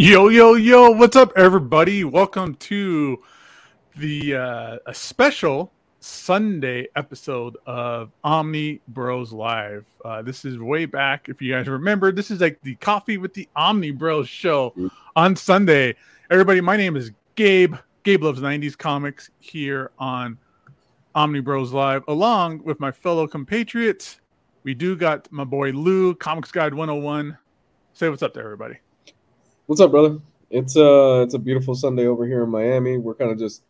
Yo, yo, yo, what's up, everybody? Welcome to the uh, a special Sunday episode of Omni Bros Live. Uh, this is way back, if you guys remember, this is like the Coffee with the Omni Bros show on Sunday. Everybody, my name is Gabe. Gabe loves 90s comics here on Omni Bros Live, along with my fellow compatriots. We do got my boy Lou, Comics Guide 101. Say what's up to everybody. What's up, brother? It's uh it's a beautiful Sunday over here in Miami. We're kind of just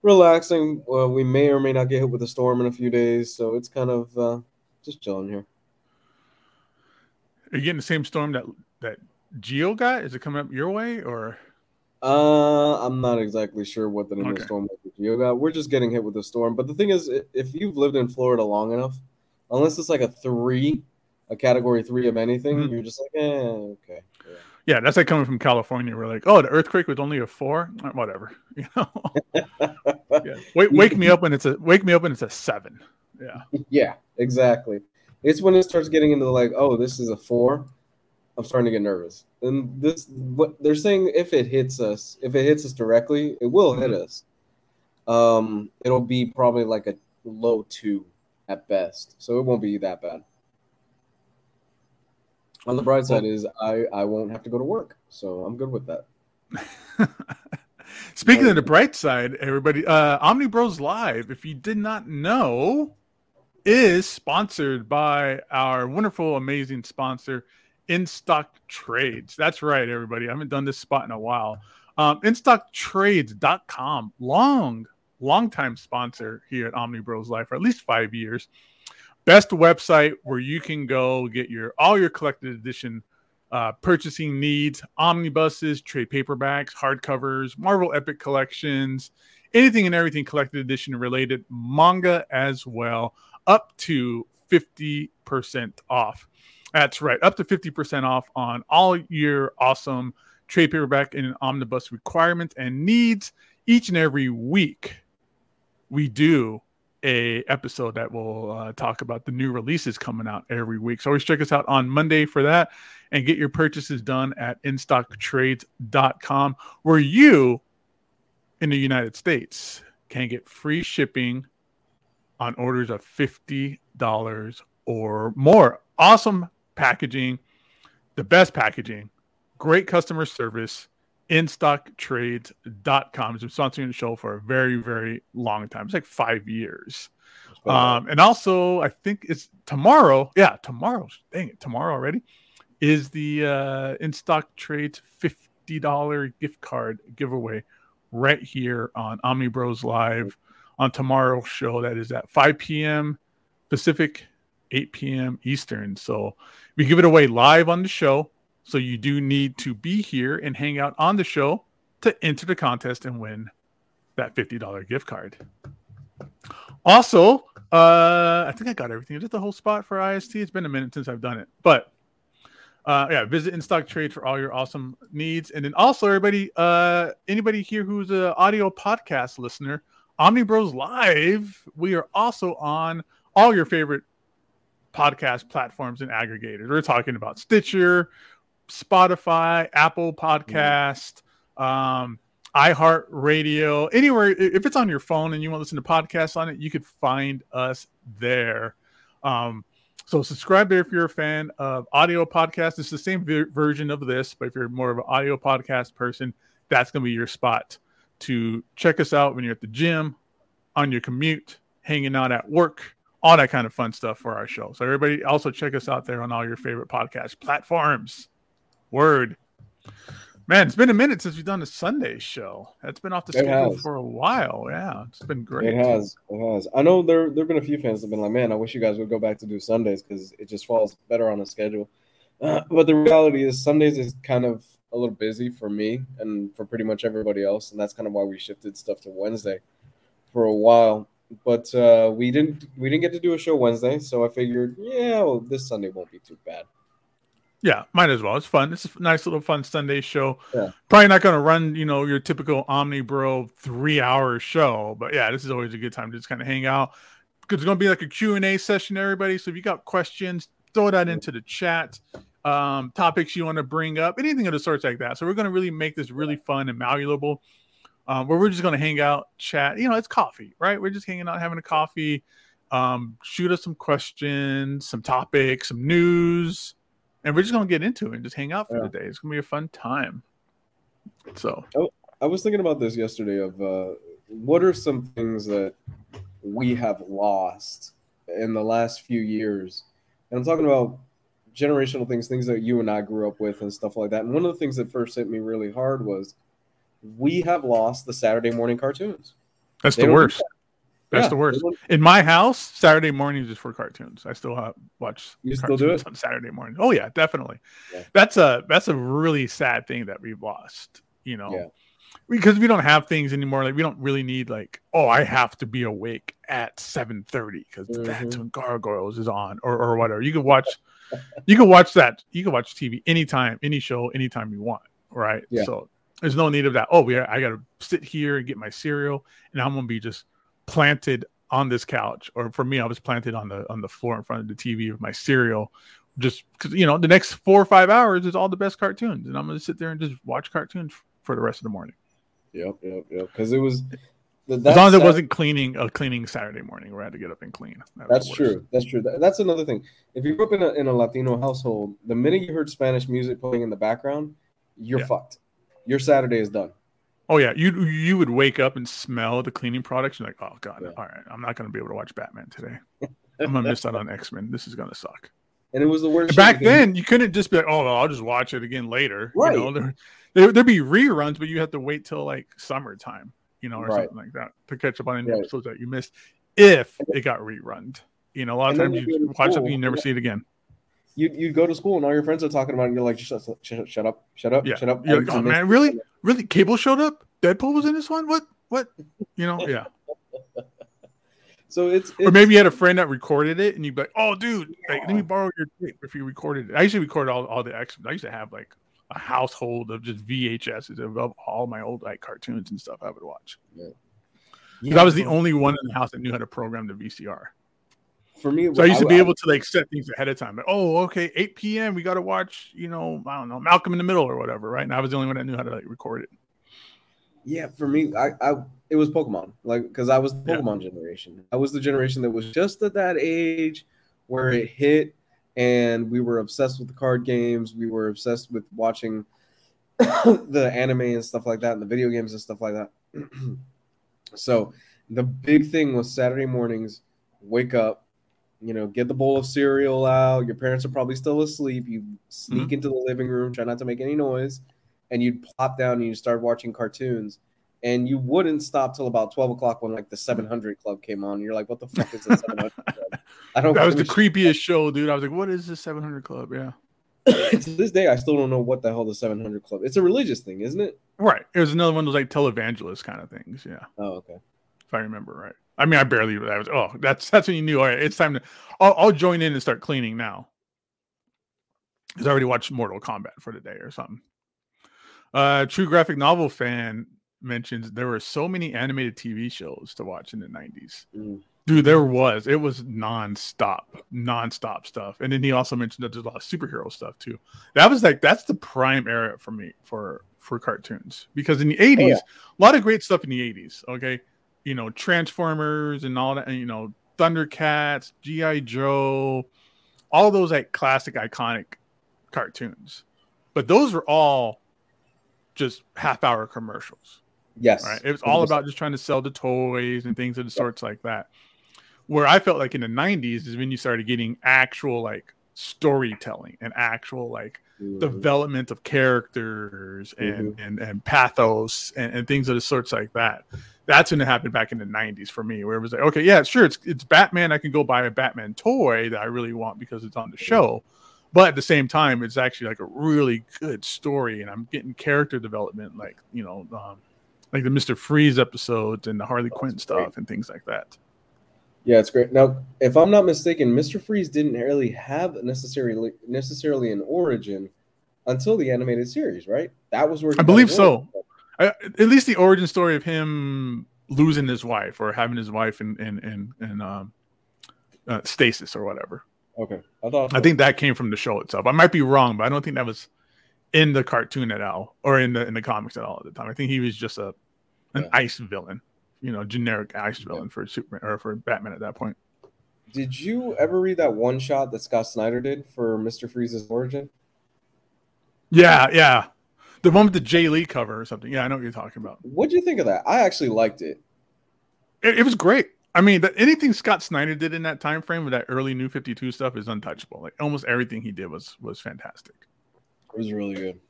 relaxing. Well, we may or may not get hit with a storm in a few days, so it's kind of uh, just chilling here. Are you getting the same storm that that Geo got? Is it coming up your way or? Uh, I'm not exactly sure what the name of the storm was that Gio got. We're just getting hit with a storm. But the thing is, if you've lived in Florida long enough, unless it's like a three, a category three of anything, Mhm. you're just like, eh, okay. Yeah. That's like coming from California. We're like, oh, the earthquake was only a four. Uh, Whatever, you know. yeah. Wake, wake me up when it's a wake me up when it's a seven. Yeah, Yeah, exactly. It's when it starts getting into like, oh, this is a four. I'm starting to get nervous. And this, what they're saying, if it hits us, if it hits us directly, it will hit us. Um, it'll be probably like a low two at best, so it won't be that bad. On the bright side is I I won't have to go to work, so I'm good with that. Speaking of the bright side, everybody, uh, Omni Bros Live, if you did not know, is sponsored by our wonderful, amazing sponsor, In Stock Trades. That's right, everybody. I haven't done this spot in a while. Um, InStockTrades.com, long, long time sponsor here at Omni Bros Live for at least five years. Best website where you can go get your all your collected edition uh, purchasing needs, omnibuses, trade paperbacks, hardcovers, Marvel Epic collections, anything and everything collected edition related, manga as well, up to 50% off. That's right, up to 50% off on all your awesome trade paperback and omnibus requirements and needs each and every week. We do a episode that will uh, talk about the new releases coming out every week. So always check us out on Monday for that and get your purchases done at instocktrades.com where you in the United States can get free shipping on orders of $50 or more. Awesome packaging, the best packaging, great customer service. InStockTrades.com has been sponsoring the show for a very, very long time. It's like five years. Um, and also, I think it's tomorrow. Yeah, tomorrow. Dang it, tomorrow already is the uh, in stock trades fifty dollar gift card giveaway right here on Omni Bros Live on tomorrow's show. That is at five p.m. Pacific, eight p.m. Eastern. So we give it away live on the show. So you do need to be here and hang out on the show to enter the contest and win that fifty dollar gift card. Also, uh, I think I got everything. Is it the whole spot for IST? It's been a minute since I've done it, but uh, yeah, visit in stock trade for all your awesome needs. And then also, everybody, uh, anybody here who's an audio podcast listener, Omni Bros Live, we are also on all your favorite podcast platforms and aggregators. We're talking about Stitcher, Spotify, Apple Podcast, um, iHeartRadio, anywhere. If it's on your phone and you want to listen to podcasts on it, you could find us there. Um, so subscribe there if you're a fan of audio podcasts. It's the same ver- version of this, but if you're more of an audio podcast person, that's going to be your spot to check us out when you're at the gym, on your commute, hanging out at work, all that kind of fun stuff for our show. So everybody also check us out there on all your favorite podcast platforms. Word. Man, it's been a minute since we've done a Sunday show. That's been off the It schedule has. for a while. Yeah, it's been great. It has. It has. I know there there've been a few fans that have been like, "Man, I wish you guys would go back to do Sundays because it just falls better on a schedule." Uh, but the reality is, Sundays is kind of a little busy for me and for pretty much everybody else, and that's kind of why we shifted stuff to Wednesday for a while. But uh, we didn't we didn't get to do a show Wednesday, so I figured, yeah, well, this Sunday won't be too bad. Yeah, might as well. It's fun. It's a nice little fun Sunday show. Yeah. Probably not going to run, you know, your typical Omni Bro three hour show, but yeah, this is always a good time to just kind of hang out because it's going to be like a Q and A session, everybody. So if you got questions, throw that into the chat. um, topics you want to bring up, anything of the sorts like that. So we're going to really make this really fun and malleable. Um, where we're just going to hang out, chat. You know, it's coffee, right? We're just hanging out, having a coffee. Um, shoot us some questions, some topics, some news, and we're just going to get into it and just hang out for yeah. the day. It's going to be a fun time. So, oh, I was thinking about this yesterday. Of uh, what are some things that we have lost in the last few years, and I'm talking about generational things, things that you and I grew up with, and stuff like that. And one of the things that first hit me really hard was we have lost the Saturday morning cartoons. That's they the worst. That's yeah, the worst. In my house, Saturday mornings is for cartoons. I still have watch. You still do it on Saturday morning. Oh yeah, definitely. Yeah. That's a that's a really sad thing that we've lost. You know, yeah. because we don't have things anymore. Like we don't really need like oh I have to be awake at seven thirty because mm-hmm. that's when Gargoyles is on or or whatever. You can watch. you can watch that. You can watch TV anytime, any show, anytime you want. Right. So there's no need of that. Oh, we I got to sit here and get my cereal, and I'm gonna be just planted on this couch. Or for me, I was planted on the on the floor in front of the TV with my cereal, just because you know the next four or five hours is all the best cartoons, and I'm gonna sit there and just watch cartoons for the rest of the morning. Yep, yep, yep. Because it was as long as it wasn't cleaning a cleaning Saturday morning where I had to get up and clean. That that's true. That's true. That's another thing. If you grew up in a, in a Latino household, the minute you heard Spanish music playing in the background, you're yeah. fucked your Saturday is done. Oh yeah, you you would wake up and smell the cleaning products. You're like, oh god, yeah. all right, I'm not gonna be able to watch Batman today. I'm gonna miss out on X Men. This is gonna suck. And it was the worst. Back then, you couldn't just be like, oh, I'll just watch it again later. Right. You know, there, there, would be reruns, but you have to wait till like summertime, you know, or right. something like that to catch up on any right. episodes that you missed if it got rerun. You know, a lot of times you watch something you never see it again you you go to school and all your friends are talking about it and you're like shut, shut, shut up shut up yeah. shut up. Like, oh man really? really? Cable showed up? Deadpool was in this one? What what? You know yeah. So it's, it's, or maybe you had a friend that recorded it and you'd be like oh dude yeah. like, let me borrow your tape if you recorded it. I usually record all, all the x i used to have like a household of just vhs's of all my old like cartoons and stuff i would watch. Yeah. yeah. i was the only one in the house that knew how to program the vcr for me, so I used to be able to like set things ahead of time. Like, oh, okay, 8 p.m. We got to watch, you know, I don't know, Malcolm in the Middle or whatever, right? And I was the only one that knew how to like record it. Yeah, for me, I, I it was Pokemon, like because I was the Pokemon yeah. generation. I was the generation that was just at that age where it hit, and we were obsessed with the card games. We were obsessed with watching the anime and stuff like that, and the video games and stuff like that. so the big thing was Saturday mornings, wake up, you know, get the bowl of cereal out. Your parents are probably still asleep. You sneak mm-hmm. into the living room, try not to make any noise, and you'd plop down and you start watching cartoons. And you wouldn't stop till about twelve o'clock when like the Seven Hundred Club came on. You're like, "What the fuck is the Seven Hundred Club?" I don't. That was the creepiest show, dude. I was like, "What is the Seven Hundred Club?" Yeah. to this day, I still don't know what the hell the Seven Hundred Club. It's a religious thing, isn't it? Right. It was another one of those like televangelist kind of things. Yeah. Oh, okay. If I remember right. I mean, I barely. I was. Oh, that's that's when you knew. All right, it's time to. I'll, I'll join in and start cleaning now. Because I already watched Mortal Kombat for the day or something. Uh, true graphic novel fan mentions there were so many animated TV shows to watch in the '90s. Mm. Dude, there was. It was nonstop, nonstop stuff. And then he also mentioned that there's a lot of superhero stuff too. That was like that's the prime era for me for for cartoons because in the '80s, oh, yeah. a lot of great stuff in the '80s. Okay, you know, Transformers and all that, and, you know, Thundercats, G.I. Joe, all those like classic iconic cartoons. But those were all just half hour commercials. Yes. Right. It was all about just trying to sell the toys and things of the sorts like that. Where I felt like in the 90s is when you started getting actual like storytelling and actual like mm-hmm. development of characters and mm-hmm. and, and pathos and, and things of the sorts like that that's when it happened back in the 90s for me where it was like okay yeah sure it's it's batman i can go buy a batman toy that i really want because it's on the show but at the same time it's actually like a really good story and i'm getting character development like you know um, like the mr freeze episodes and the harley oh, quinn stuff great. and things like that yeah it's great now if i'm not mistaken mr freeze didn't really have necessarily necessarily an origin until the animated series right that was where i believe so I, at least the origin story of him losing his wife or having his wife in in in, in um, uh, stasis or whatever. Okay, I thought. I think that came from the show itself. I might be wrong, but I don't think that was in the cartoon at all or in the in the comics at all at the time. I think he was just a an Yeah. ice villain, you know, generic ice villain for Superman or for Batman at that point. Did you ever read that one shot that Scott Snyder did for Mister Freeze's origin? Yeah, yeah. The one with the Jay Lee cover or something. Yeah, I know what you're talking about. What'd you think of that? I actually liked it. It, it was great. I mean, the, anything Scott Snyder did in that time frame with that early New Fifty Two stuff is untouchable. Like almost everything he did was was fantastic. It was really good.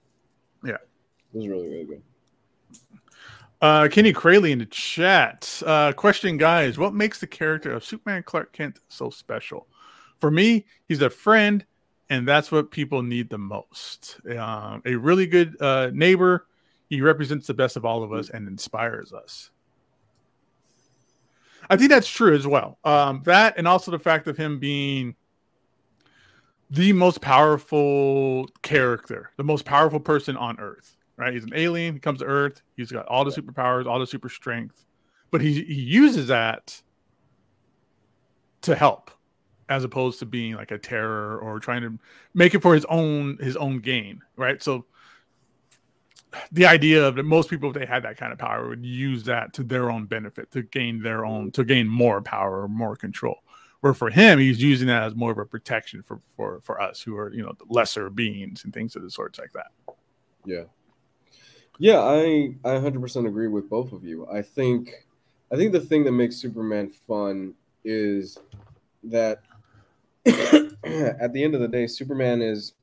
Yeah. it was really really good. Uh, Kenny Crayley in the chat. Uh, question, guys, what makes the character of Superman Clark Kent so special? For me, he's a friend, and that's what people need the most. Um, a really good uh, neighbor. He represents the best of all of us and inspires us. I think that's true as well. Um, that and also the fact of him being the most powerful character, the most powerful person on Earth. Right? He's an alien. He comes to Earth. He's got all the superpowers, all the super strength, but he he uses that to help, as opposed to being like a terror or trying to make it for his own his own gain. Right? So the idea of that most people if they had that kind of power would use that to their own benefit to gain their own mm-hmm. to gain more power or more control where for him he's using that as more of a protection for for for us who are you know lesser beings and things of the sorts like that Yeah. Yeah, I I 100% agree with both of you. I think I think the thing that makes Superman fun is that at the end of the day Superman is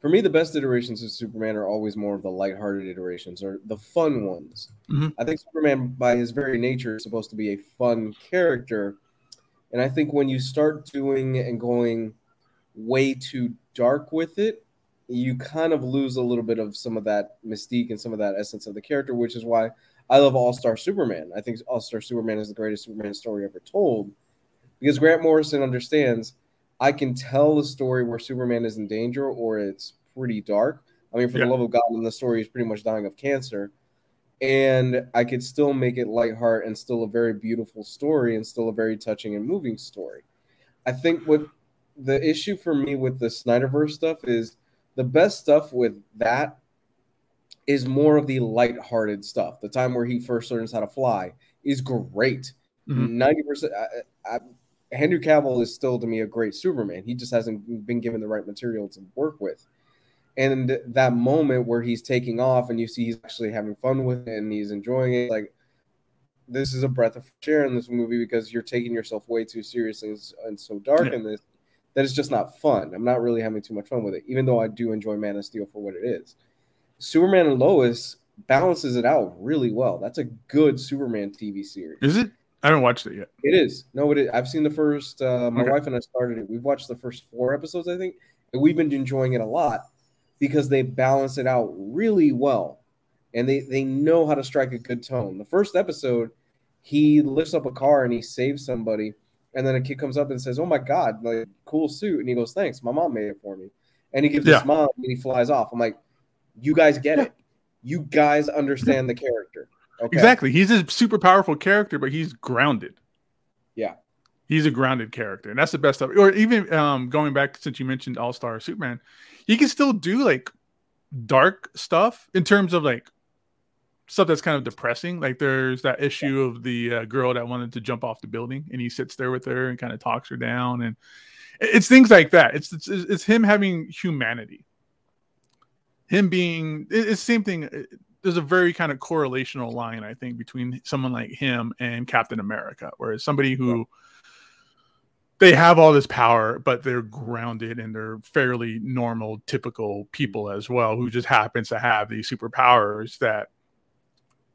for me the best iterations of Superman are always more of the lighthearted iterations or the fun ones. Mhm. I think Superman by his very nature is supposed to be a fun character. And I think when you start doing and going way too dark with it, you kind of lose a little bit of some of that mystique and some of that essence of the character, which is why I love All Star Superman. I think All Star Superman is the greatest Superman story ever told because Grant Morrison understands I can tell a story where Superman is in danger or it's pretty dark. I mean, for Yeah. the love of God, in the story, he's pretty much dying of cancer. And I could still make it lighthearted and still a very beautiful story and still a very touching and moving story. I think what the issue for me with the Snyderverse stuff is the best stuff with that is more of the lighthearted stuff. The time where he first learns how to fly is great. Mhm. 90 percent. I, I, Henry Cavill is still to me a great Superman. He just hasn't been given the right material to work with. And that moment where he's taking off and you see he's actually having fun with it and he's enjoying it, like this is a breath of fresh air in this movie because you're taking yourself way too seriously and, and so dark Yeah. in this that it's just not fun. I'm not really having too much fun with it, even though I do enjoy Man of Steel for what it is. Superman and Lois balances it out really well. That's a good Superman TV series. is it i haven't watched it yet It is. No, it is. I've seen the first. Uh, my Okay. wife and I started it. We've watched the first four episodes, I think, and we've been enjoying it a lot because they balance it out really well, and they they know how to strike a good tone. The first episode, he lifts up a car and he saves somebody, and then a kid comes up and says, "Oh my god, like cool suit," and he goes, "Thanks, my mom made it for me," and he gives Yeah. a smile and he flies off. I'm like, "You guys get Yeah. it. You guys understand the character." Okay. exactly he's a super powerful character but he's grounded Yeah. he's a grounded character and that's the best stuff or even um going back since you mentioned all-star superman he can still do like dark stuff in terms of like stuff that's kind of depressing like there's that issue of the uh, girl that wanted to jump off the building and he sits there with her and kind of talks her down and it's things like that. It's it's, it's him having humanity. Him being it's the same thing uh, there's a very kind of correlational line i think between someone like him and captain america whereas somebody who they have all this power but they're grounded and they're fairly normal typical people as well who just happens to have these superpowers that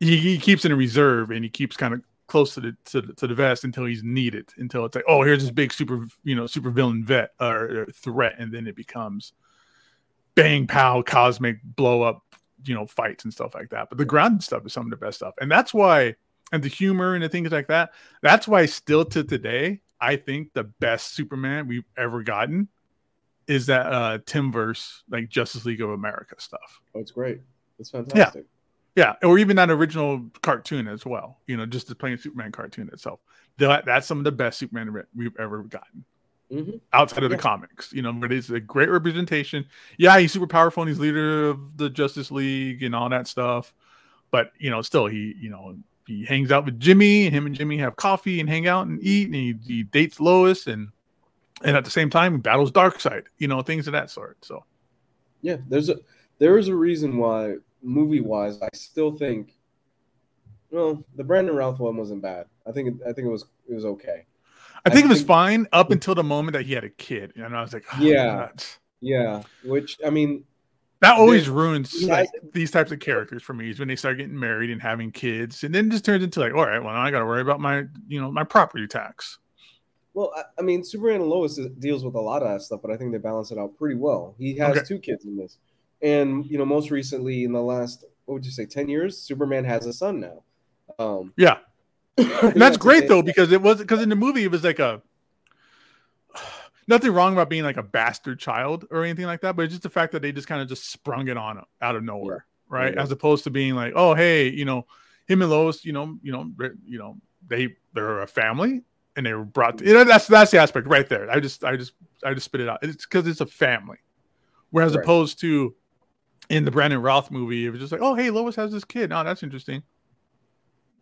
he, he keeps in reserve and he keeps kind of close to the, to the to the vest until he's needed until it's like oh here's this big super you know super villain vet or, or threat and then it becomes bang pow cosmic blow up you know fights and stuff like that but the grounded stuff is some of the best stuff and that's why and the humor and the things like that that's why still to today i think the best superman we've ever gotten is that uh timverse like justice league of america stuff Oh, it's great. It's fantastic. yeah or even that original cartoon as well you know just the plain superman cartoon itself that, that's some of the best superman we've ever gotten Mhm. outside of Yeah. the comics. You know, but it's a great representation. Yeah, he's super powerful and he's leader of the Justice League and all that stuff. But you know, still he you know he hangs out with Jimmy and him and Jimmy have coffee and hang out and eat and he, he dates Lois and and at the same time he battles Darkseid. You know, things of that sort. So Yeah, there's a there is a reason why movie wise I still think well the Brandon Routh one wasn't bad. I think it, I think it was it was okay. I I think it was fine up until the moment that he had a kid, and I was like, oh, Yeah. Yeah, which I mean that always ruins like these types of characters for me. Is when they start getting married and having kids, and then it just turns into like, all right, well, now I got to worry about my, you know, my property tax. Well, I, I mean, Superman and Lois is- deals with a lot of that stuff, but I think they balance it out pretty well. He has Okay. two kids in this, and you know, most recently in the last, what would you say, ten years, Superman has a son now. Um, Yeah, and that's great though because it was because in the movie it was like a nothing wrong about being like a bastard child or anything like that, but it's just the fact that they just kind of just sprung it on out of nowhere, right? Yeah. As opposed to being like, oh hey, you know, him and Lois, you know, you know, you know, they they're a family and they were brought. To, you know, that's that's the aspect right there. I just I just I just spit it out. It's because it's a family, whereas Right. opposed to in the Brandon Routh movie, it was just like, oh hey, Lois has this kid. Oh, that's interesting.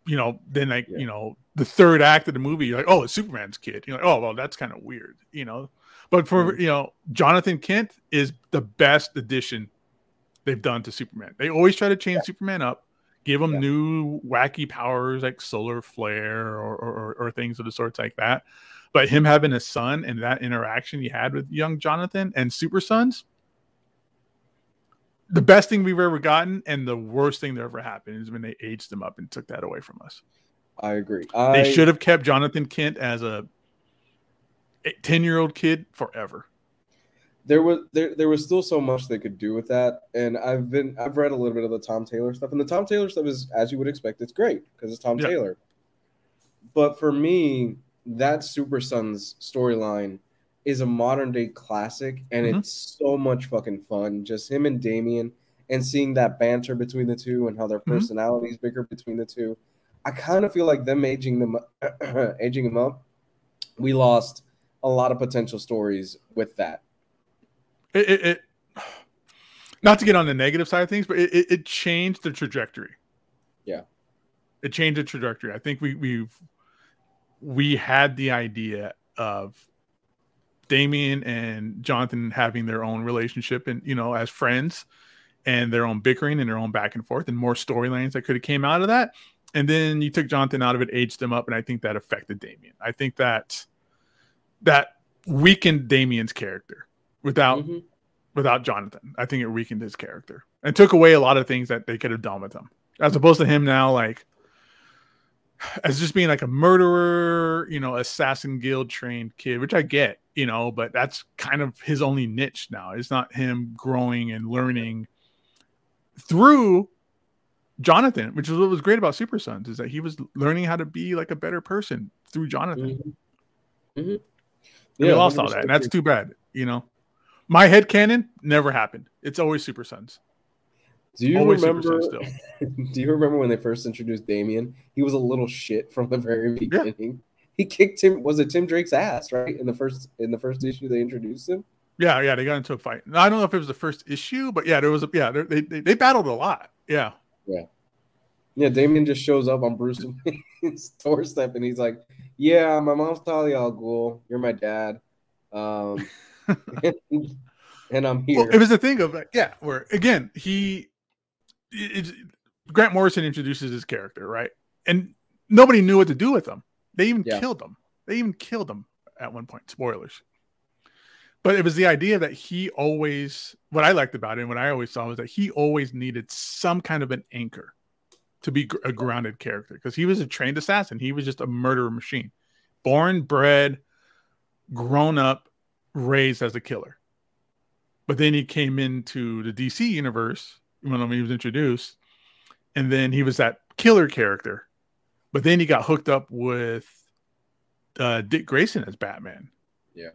You know, then like Yeah. you know the third act of the movie, you're like, oh, it's Superman's kid. You're like, oh well, that's kind of weird, you know. But for Mhm. you know, Jonathan Kent is the best addition they've done to Superman. They always try to change Superman up, give him Yeah. new wacky powers like solar flare or, or, or, or things of the sorts like that. But him having a son and that interaction he had with young Jonathan and Super Sons, the best thing we've ever gotten, and the worst thing that ever happened is when they aged him up and took that away from us. I agree. They should have kept Jonathan Kent as a 10 year old kid forever. there was there there was still so much they could do with that, and I've been I've read a little bit of the Tom Taylor stuff, and the Tom Taylor stuff is as you would expect, it's great because it's Tom Yeah. Taylor. But for me, that Super Sons storyline is a modern day classic, and Mhm. it's so much fucking fun. Just him and Damian, and seeing that banter between the two, and how their personalities bigger between the two. I kind of feel like them aging them aging him up. We lost a lot of potential stories with that. It, it, it not to get on the negative side of things, but it, it, it changed the trajectory. Yeah. It changed the trajectory. I think we we've we had the idea of Damian and Jonathan having their own relationship and you know as friends and their own bickering and their own back and forth and more storylines that could have came out of that. And then you took Jonathan out of it, aged him up, and I think that affected Damian. I think that that weakened Damian's character without Mhm. without Jonathan. I think it weakened his character and took away a lot of things that they could have done with him, as opposed to him now like as just being like a murderer, you know, assassin guild trained kid, which I get, you know, but that's kind of his only niche now. It's not him growing and learning through Jonathan, which is what was great about Super Sons, is that he was learning how to be like a better person through Jonathan. Mhm. Mhm. And we lost all that, and that's too bad. You know, my head canon never happened. It's always Super Sons. Do you always remember? Do you remember when they first introduced Damian? He was a little shit from the very beginning. He kicked him. Was it Tim Drake's ass? Right in the first in the first issue they introduced him. Yeah, yeah, they got into a fight. I don't know if it was the first issue, but yeah, there was a yeah, they they, they battled a lot. Yeah, Yeah, yeah. Damian just shows up on Bruce Wayne's doorstep and he's like, "Yeah, my mom's Talia al Ghul. You're my dad, um, and I'm here." well, it was the thing of like, yeah, where again he, it, it- Grant Morrison introduces his character right, and nobody knew what to do with him. They even Yeah. killed him. They even killed him at one point. Spoilers. But it was the idea that he always, what I liked about it, and what I always saw was that he always needed some kind of an anchor to be a grounded character because he was a trained assassin. He was just a murderer machine, born, bred, grown up, raised as a killer. But then he came into the DC universe when he was introduced, and then he was that killer character. But then he got hooked up with uh, Dick Grayson as Batman. Yeah.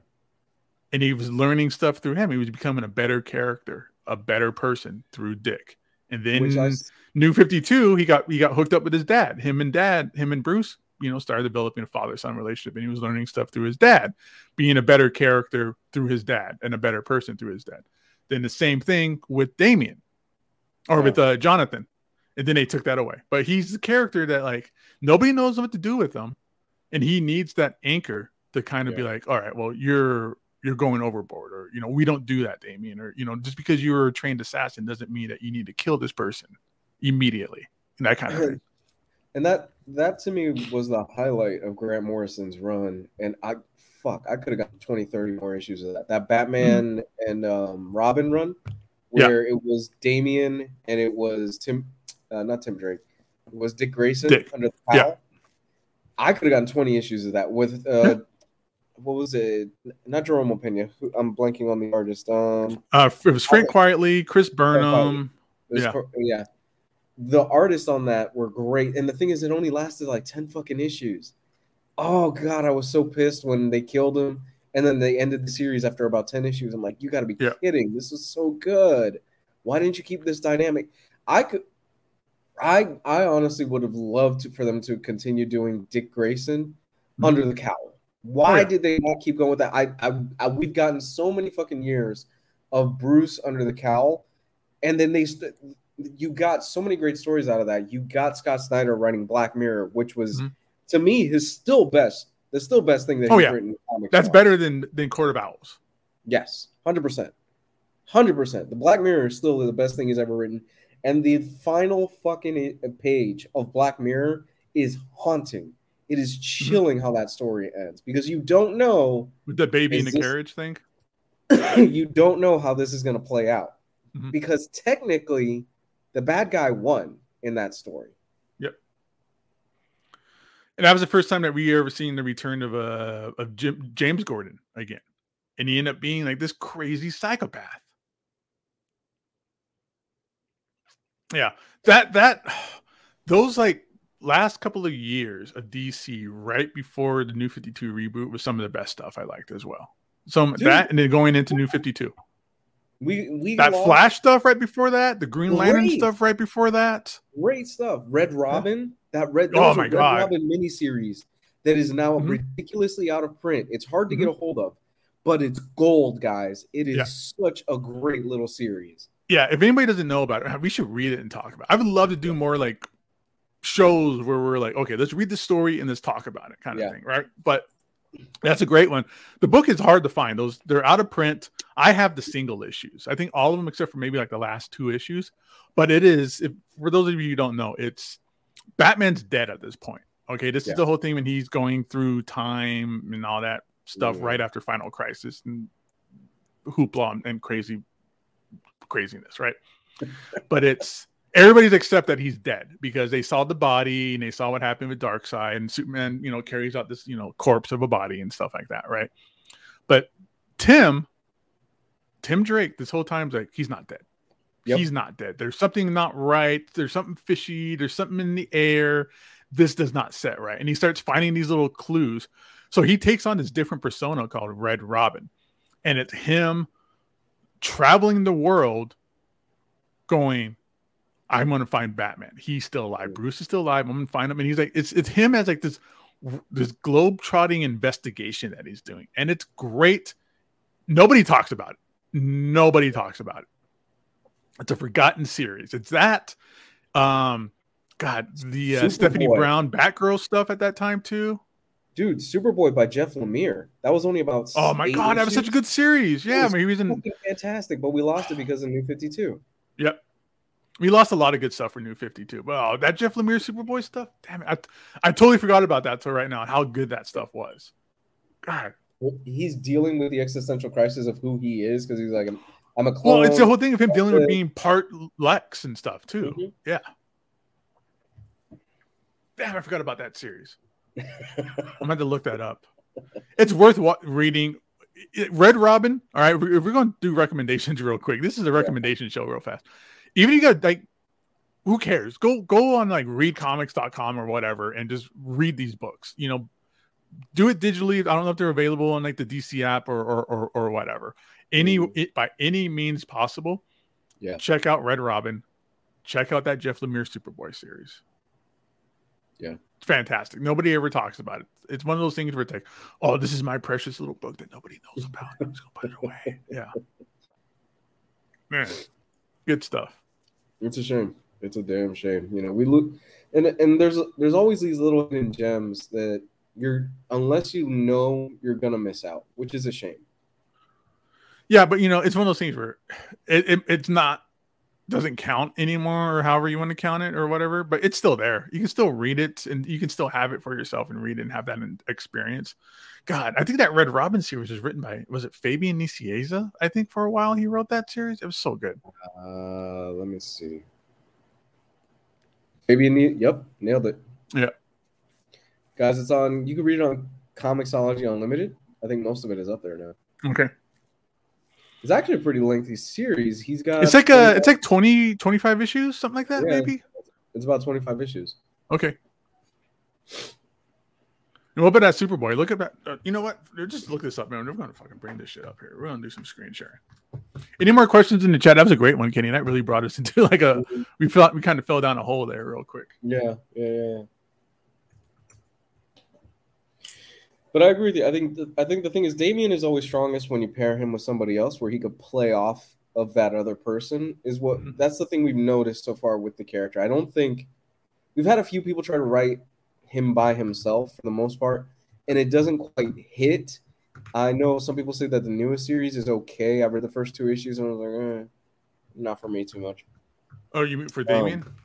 And he was learning stuff through him. He was becoming a better character, a better person through Dick. And then I, New 52, he got he got hooked up with his dad. Him and dad, him and Bruce you know started developing a father son relationship, and he was learning stuff through his dad, being a better character through his dad and a better person through his dad. Then the same thing with Damian, or yeah. with uh, Jonathan, and then they took that away. But he's the character that like nobody knows what to do with him, and he needs that anchor to kind of yeah. be like, all right, well you're you're going overboard or you know we don't do that Damian or you know just because you're a trained assassin doesn't mean that you need to kill this person immediately and that kind of thing and that that to me was the highlight of grant morrison's run and i fuck i could have got 20 30 more issues of that that batman mm-hmm. and um, robin run where yeah. it was damian and it was tim uh, not tim drake it was dick grayson dick. under the cowl yeah. i could have gotten 20 issues of that with uh, what was it? Not Jerome Opeña. I'm blanking on the artist. Um, uh, it was Frank Quitely, Chris Burnham. Yeah. yeah. The artists on that were great, and the thing is, it only lasted like ten fucking issues. Oh god, I was so pissed when they killed him, and then they ended the series after about ten issues. I'm like, you got to be yeah. kidding! This was so good. Why didn't you keep this dynamic? I could. I I honestly would have loved to, for them to continue doing Dick Grayson mm-hmm. under the cowl why oh, yeah. did they not keep going with that? I, I, I, we've gotten so many fucking years of Bruce under the cowl, and then they st- you got so many great stories out of that. You got Scott Snyder writing Black Mirror, which was mm-hmm. to me his still best, the still best thing that oh, he's yeah. written. That's better than than Court of Owls. Yes, hundred percent, hundred percent. The Black Mirror is still the best thing he's ever written, and the final fucking page of Black Mirror is haunting it is mm-hmm. chilling how that story ends because you don't know with the baby in the this, carriage thing. you don't know how this is going to play out mm-hmm. because technically the bad guy won in that story. Yep. And that was the first time that we ever seen the return of uh of Jim, James Gordon again, and he ended up being like this crazy psychopath. Yeah, that that those like last couple of years of DC right before the New 52 reboot was some of the best stuff I liked as well. So Dude. that and then going into New 52. We we that lost. Flash stuff right before that, the Green Lantern Great. stuff right before that. Great stuff. Red Robin, yeah. that Red oh my Red God. Robin miniseries that is now mm-hmm. ridiculously out of print. It's hard to mm-hmm. get a hold of, but it's gold, guys. It is yeah. such a great little series. Yeah, if anybody doesn't know about it, we should read it and talk about it. I would love to do more like shows where we're like, okay, let's read the story and let's talk about it, kind of yeah. thing, right? But that's a great one. The book is hard to find; those they're out of print. I have the single issues. I think all of them except for maybe like the last two issues. But it is, if, for those of you who don't know, it's Batman's dead at this point. Okay, this yeah. is the whole thing when he's going through time and all that stuff yeah. right after Final Crisis and hoopla and crazy craziness, right? but it's everybody's accept that he's dead because they saw the body and they saw what happened with Darkseid and Superman, you know, carries out this, you know, corpse of a body and stuff like that, right? But Tim, Tim Drake, this whole time's like he's not dead. Yep. He's not dead. There's something not right. There's something fishy. There's something in the air. This does not set right. And he starts finding these little clues. So he takes on this different persona called Red Robin. And it's him traveling the world going, I'm gonna find Batman. He's still alive. Bruce is still alive. I'm gonna find him, and he's like, it's it's him as like this this globe trotting investigation that he's doing, and it's great. Nobody talks about it. Nobody talks about it. It's a forgotten series. It's that. Um, God, the uh, Stephanie Brown Batgirl stuff at that time too. Dude, Superboy by Jeff Lemire. That was only about. Oh my god, that was such a good series. Yeah, I mean, he was in fantastic, but we lost it because of New Fifty Two. Yep, we lost a lot of good stuff for New 52. But oh, that Jeff Lemire Superboy stuff, damn it. I, I totally forgot about that till right now how good that stuff was. God. He's dealing with the existential crisis of who he is because he's like, I'm a clone. Well, it's the whole thing of him dealing with being part Lex and stuff too. Mm-hmm. Yeah. Damn, I forgot about that series. I'm going to look that up. It's worth reading. Red Robin. All right, if we're going to do recommendations real quick, this is a recommendation yeah. show real fast even you got like who cares? Go go on like readcomics.com or whatever and just read these books. You know, do it digitally. I don't know if they're available on like the DC app or or or, or whatever. Any mm. it, by any means possible. Yeah. Check out Red Robin. Check out that Jeff Lemire Superboy series. Yeah. It's fantastic. Nobody ever talks about it. It's one of those things where it's like, oh, this is my precious little book that nobody knows about. I'm just gonna put it away. Yeah. Man, good stuff. It's a shame. It's a damn shame. You know, we look and and there's there's always these little hidden gems that you're unless you know you're gonna miss out, which is a shame. Yeah, but you know, it's one of those things where it, it it's not doesn't count anymore or however you want to count it or whatever but it's still there. You can still read it and you can still have it for yourself and read it and have that experience. God i think that red robin series was written by was it fabian nicieza? I think for a while he wrote that series. It was so good. Uh let me see. Fabian yep nailed it. Yeah guys it's on you can read it on comixology unlimited. I think most of it is up there now. Okay it's actually a pretty lengthy series. He's got It's like a it's like 20 25 issues, something like that, yeah, maybe. It's about 25 issues. Okay. And what about that Superboy? Look at that. Uh, you know what? Just look this up, man. We're gonna fucking bring this shit up here. We're gonna do some screen sharing. Any more questions in the chat? That was a great one, Kenny. That really brought us into like a we felt we kind of fell down a hole there real quick. Yeah, yeah, yeah. But I agree with you. I think the, I think the thing is Damian is always strongest when you pair him with somebody else where he could play off of that other person. Is what mm-hmm. that's the thing we've noticed so far with the character. I don't think we've had a few people try to write him by himself for the most part, and it doesn't quite hit. I know some people say that the newest series is okay. I read the first two issues and I was like, eh, not for me too much. Oh, you mean for Damian? Um,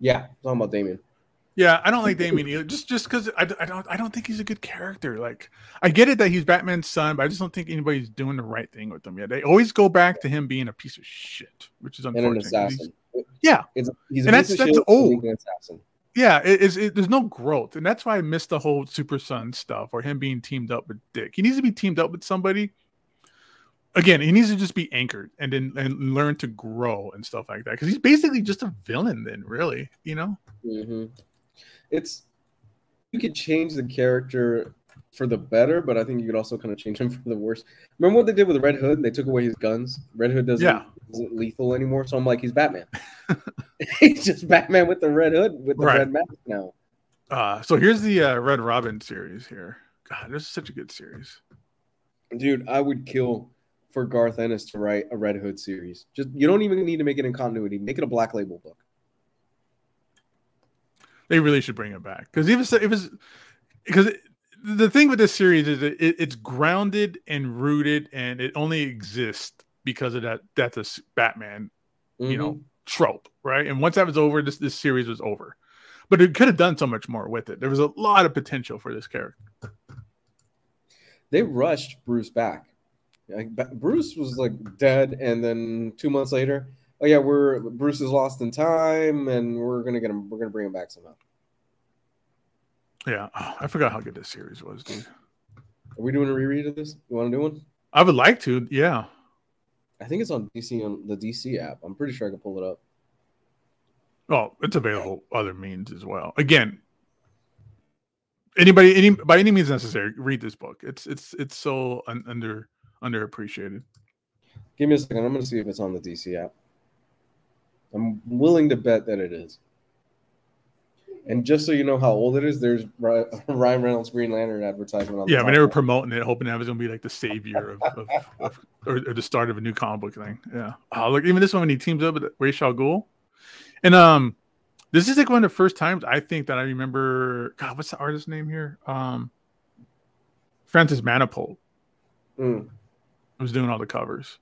yeah, talking about Damian. Yeah, I don't like Damian either. Just just because I, I don't I don't think he's a good character. Like I get it that he's Batman's son, but I just don't think anybody's doing the right thing with him yet. They always go back to him being a piece of shit, which is unfortunate. And an assassin. Yeah, it's, he's and that's that's old. Yeah, it is. It, there's no growth, and that's why I missed the whole Super Son stuff or him being teamed up with Dick. He needs to be teamed up with somebody. Again, he needs to just be anchored and then and learn to grow and stuff like that because he's basically just a villain. Then, really, you know. Mm-hmm it's you could change the character for the better, but I think you could also kind of change him for the worse. Remember what they did with Red Hood? They took away his guns. Red Hood doesn't, yeah. isn't lethal anymore. So I'm like, he's Batman. he's just Batman with the red hood with the right. red mask now. Uh, so here's the uh, Red Robin series here. God, this is such a good series. Dude, I would kill for Garth Ennis to write a Red Hood series. Just you don't even need to make it in continuity. Make it a Black Label book. They really should bring it back because even if it's because the thing with this series is it, it's grounded and rooted, and it only exists because of that. That's a Batman, mm-hmm. you know, mm-hmm. trope, right? And once that was over, this this series was over. But it could have done so much more with it. There was a lot of potential for this character. They rushed Bruce back. Like, Bruce was like dead, and then two months later, oh yeah, we're Bruce is lost in time, and we're gonna get him. We're gonna bring him back somehow. Yeah, oh, I forgot how good this series was, dude. Are we doing a reread of this? You want to do one? I would like to. Yeah. I think it's on DC on the DC app. I'm pretty sure I can pull it up. Oh, it's available other means as well. Again, anybody, any by any means necessary, read this book. It's it's it's so un, under underappreciated. Give me a second. I'm going to see if it's on the DC app. Willing to bet that it is. And just so you know how old it is, there's Ryan Reynolds Green Lantern advertisement on. Yeah, I mean they were promoting it, hoping that was going to be like the savior of, of, of or, or, the start of a new comic book thing. Yeah. Oh, look, even this one when he teams up with Ra's al Ghul, and um, this is like one of the first times I think that I remember. God, what's the artist's name here? Um, Francis Manapul. Mm. was doing all the covers.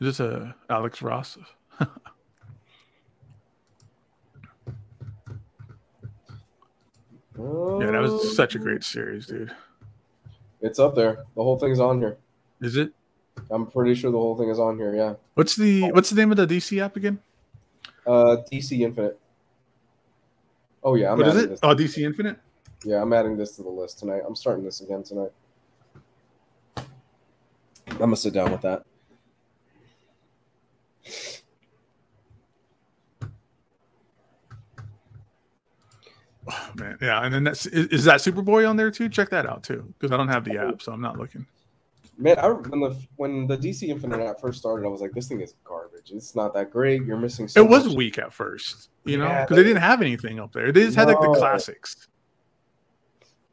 Is this a Alex Ross? yeah, that was such a great series, dude. It's up there. The whole thing's on here. Is it? I'm pretty sure the whole thing is on here. Yeah. What's the What's the name of the DC app again? Uh, DC Infinite. Oh yeah, I'm what is it? This. Oh, DC Infinite. Yeah, I'm adding this to the list tonight. I'm starting this again tonight. I'm gonna sit down with that. Oh, man, yeah, and then that's is, is, that Superboy on there too? Check that out too, because I don't have the oh. app, so I'm not looking. Man, I when the when the DC Infinite app first started, I was like, this thing is garbage. it's not that great. You're missing. So it was much. weak at first, you know, because they didn't have anything up there. They just no. had like the classics.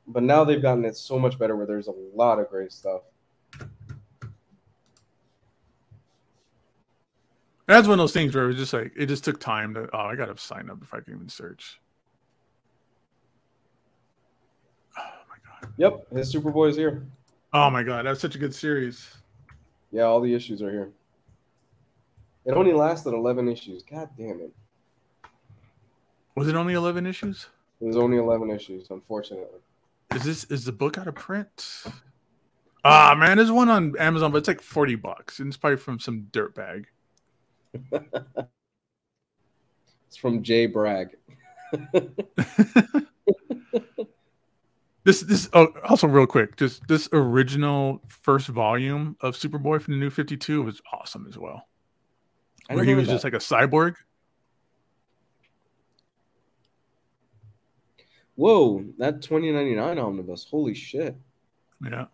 But now they've gotten it so much better, where there's a lot of great stuff. That's one of those things where it was just like it just took time to. Oh, I gotta sign up if I can even search. Oh my god. Yep, his Superboy is here. Oh my god, that's such a good series. Yeah, all the issues are here. It only lasted eleven issues. God damn it. Was it only eleven issues? It was only eleven issues, unfortunately. Is this is the book out of print? Ah man, there's one on Amazon, but it's like forty bucks, and it's probably from some dirt bag. It's from Jay Bragg. this this oh, also real quick, just this original first volume of Superboy from the New Fifty Two was awesome as well. Where he was that. just like a cyborg. Whoa, that twenty ninety nine omnibus! Holy shit! Yeah.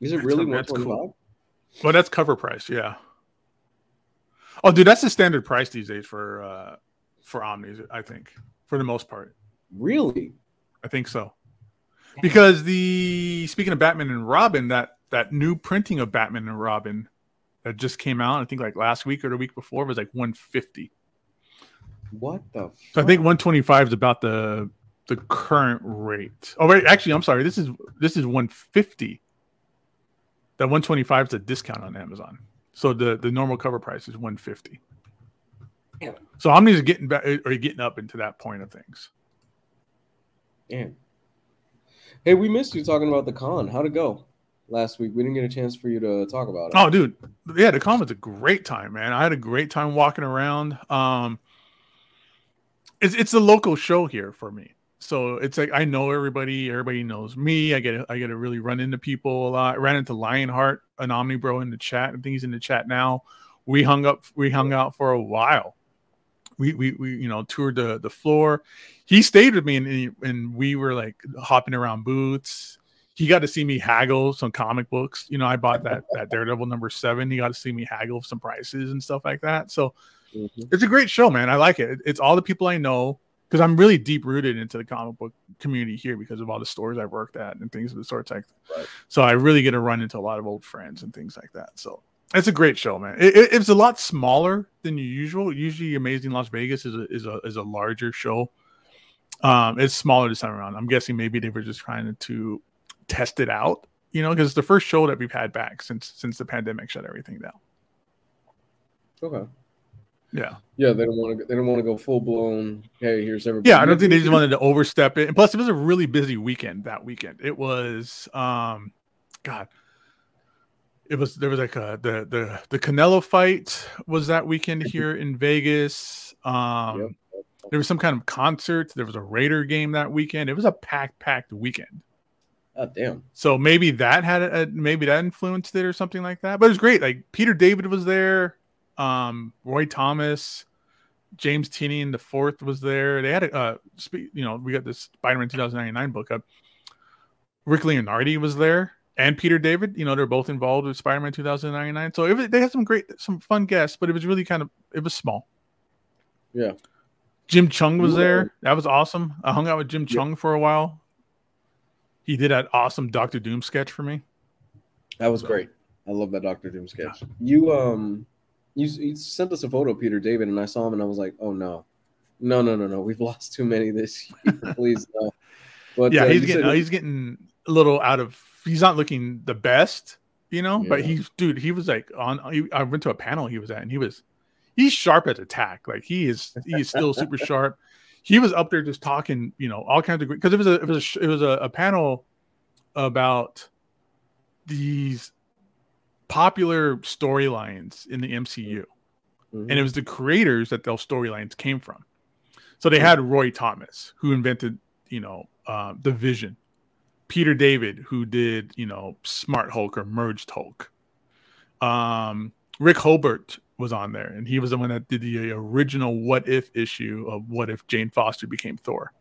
Is it really one twenty five? Well, that's cover price, yeah. Oh, dude, that's the standard price these days for uh for Omnis, I think, for the most part. Really? I think so. Because the speaking of Batman and Robin, that that new printing of Batman and Robin that just came out, I think like last week or the week before, was like 150. What the? Fuck? So I think 125 is about the the current rate. Oh wait, actually, I'm sorry. This is this is 150 that 125 is a discount on Amazon. So the the normal cover price is 150. Yeah. So Omnis are getting back are you getting up into that point of things. Yeah. Hey, we missed you talking about the con. How'd it go last week? We didn't get a chance for you to talk about it. Oh, dude. Yeah, the con was a great time, man. I had a great time walking around. Um it's it's a local show here for me so it's like I know everybody, everybody knows me. I get I get to really run into people a lot. I ran into Lionheart, an Omnibro in the chat. I think he's in the chat now. We hung up, we hung out for a while. We we, we you know toured the the floor. He stayed with me and and we were like hopping around booths. He got to see me haggle some comic books. You know, I bought that that Daredevil number seven. He got to see me haggle some prices and stuff like that. So mm-hmm. it's a great show, man. I like it. It's all the people I know because I'm really deep rooted into the comic book community here because of all the stores I've worked at and things of the sort. Like, right. so I really get to run into a lot of old friends and things like that. So it's a great show, man. It, it, it's a lot smaller than usual. Usually, Amazing Las Vegas is a is a is a larger show. Um, it's smaller this time around. I'm guessing maybe they were just trying to test it out, you know, because it's the first show that we've had back since since the pandemic shut everything down. Okay. Yeah. Yeah, they don't want to. They don't want to go full blown. Hey, here's everybody. Yeah, I don't think they just wanted to overstep it. And plus, it was a really busy weekend that weekend. It was, um, God, it was. There was like a the the the Canelo fight was that weekend here in Vegas. Um, yep. there was some kind of concert. There was a Raider game that weekend. It was a packed, packed weekend. Oh damn! So maybe that had a, maybe that influenced it or something like that. But it was great. Like Peter David was there um, Roy Thomas, James Tynion the fourth was there. They had a, uh, you know, we got this Spider-Man 2099 book up. Rick Leonardi was there, and Peter David. You know, they're both involved with Spider-Man 2099. So it, they had some great, some fun guests, but it was really kind of, it was small. Yeah. Jim Cheung was there. That was awesome. I hung out with Jim Cheung for a while. He did that awesome Doctor Doom sketch for me. That was so. great. I love that Doctor Doom sketch. You um you, you sent us a photo Peter David, and I saw him, and I was like, oh no, no, no, no, no, we've lost too many this year. Please no. But yeah, uh, he's getting said, he's getting a little out of. He's not looking the best, you know. Yeah. But he's dude. He was like on. He, I went to a panel he was at, and he was he's sharp at attack. Like he is he is still super sharp. He was up there just talking, you know, all kinds of because it was a it was a, it was a, a panel about these popular storylines in the MCU. Mm-hmm. And it was the creators that those storylines came from. So they had Roy Thomas, who invented, you know, uh, the Vision. Peter David, who did, you know, Smart Hulk or Merged Hulk. Um, Rick Hoberg was on there, and he was the one that did the original What If issue of What If Jane Foster became Thor.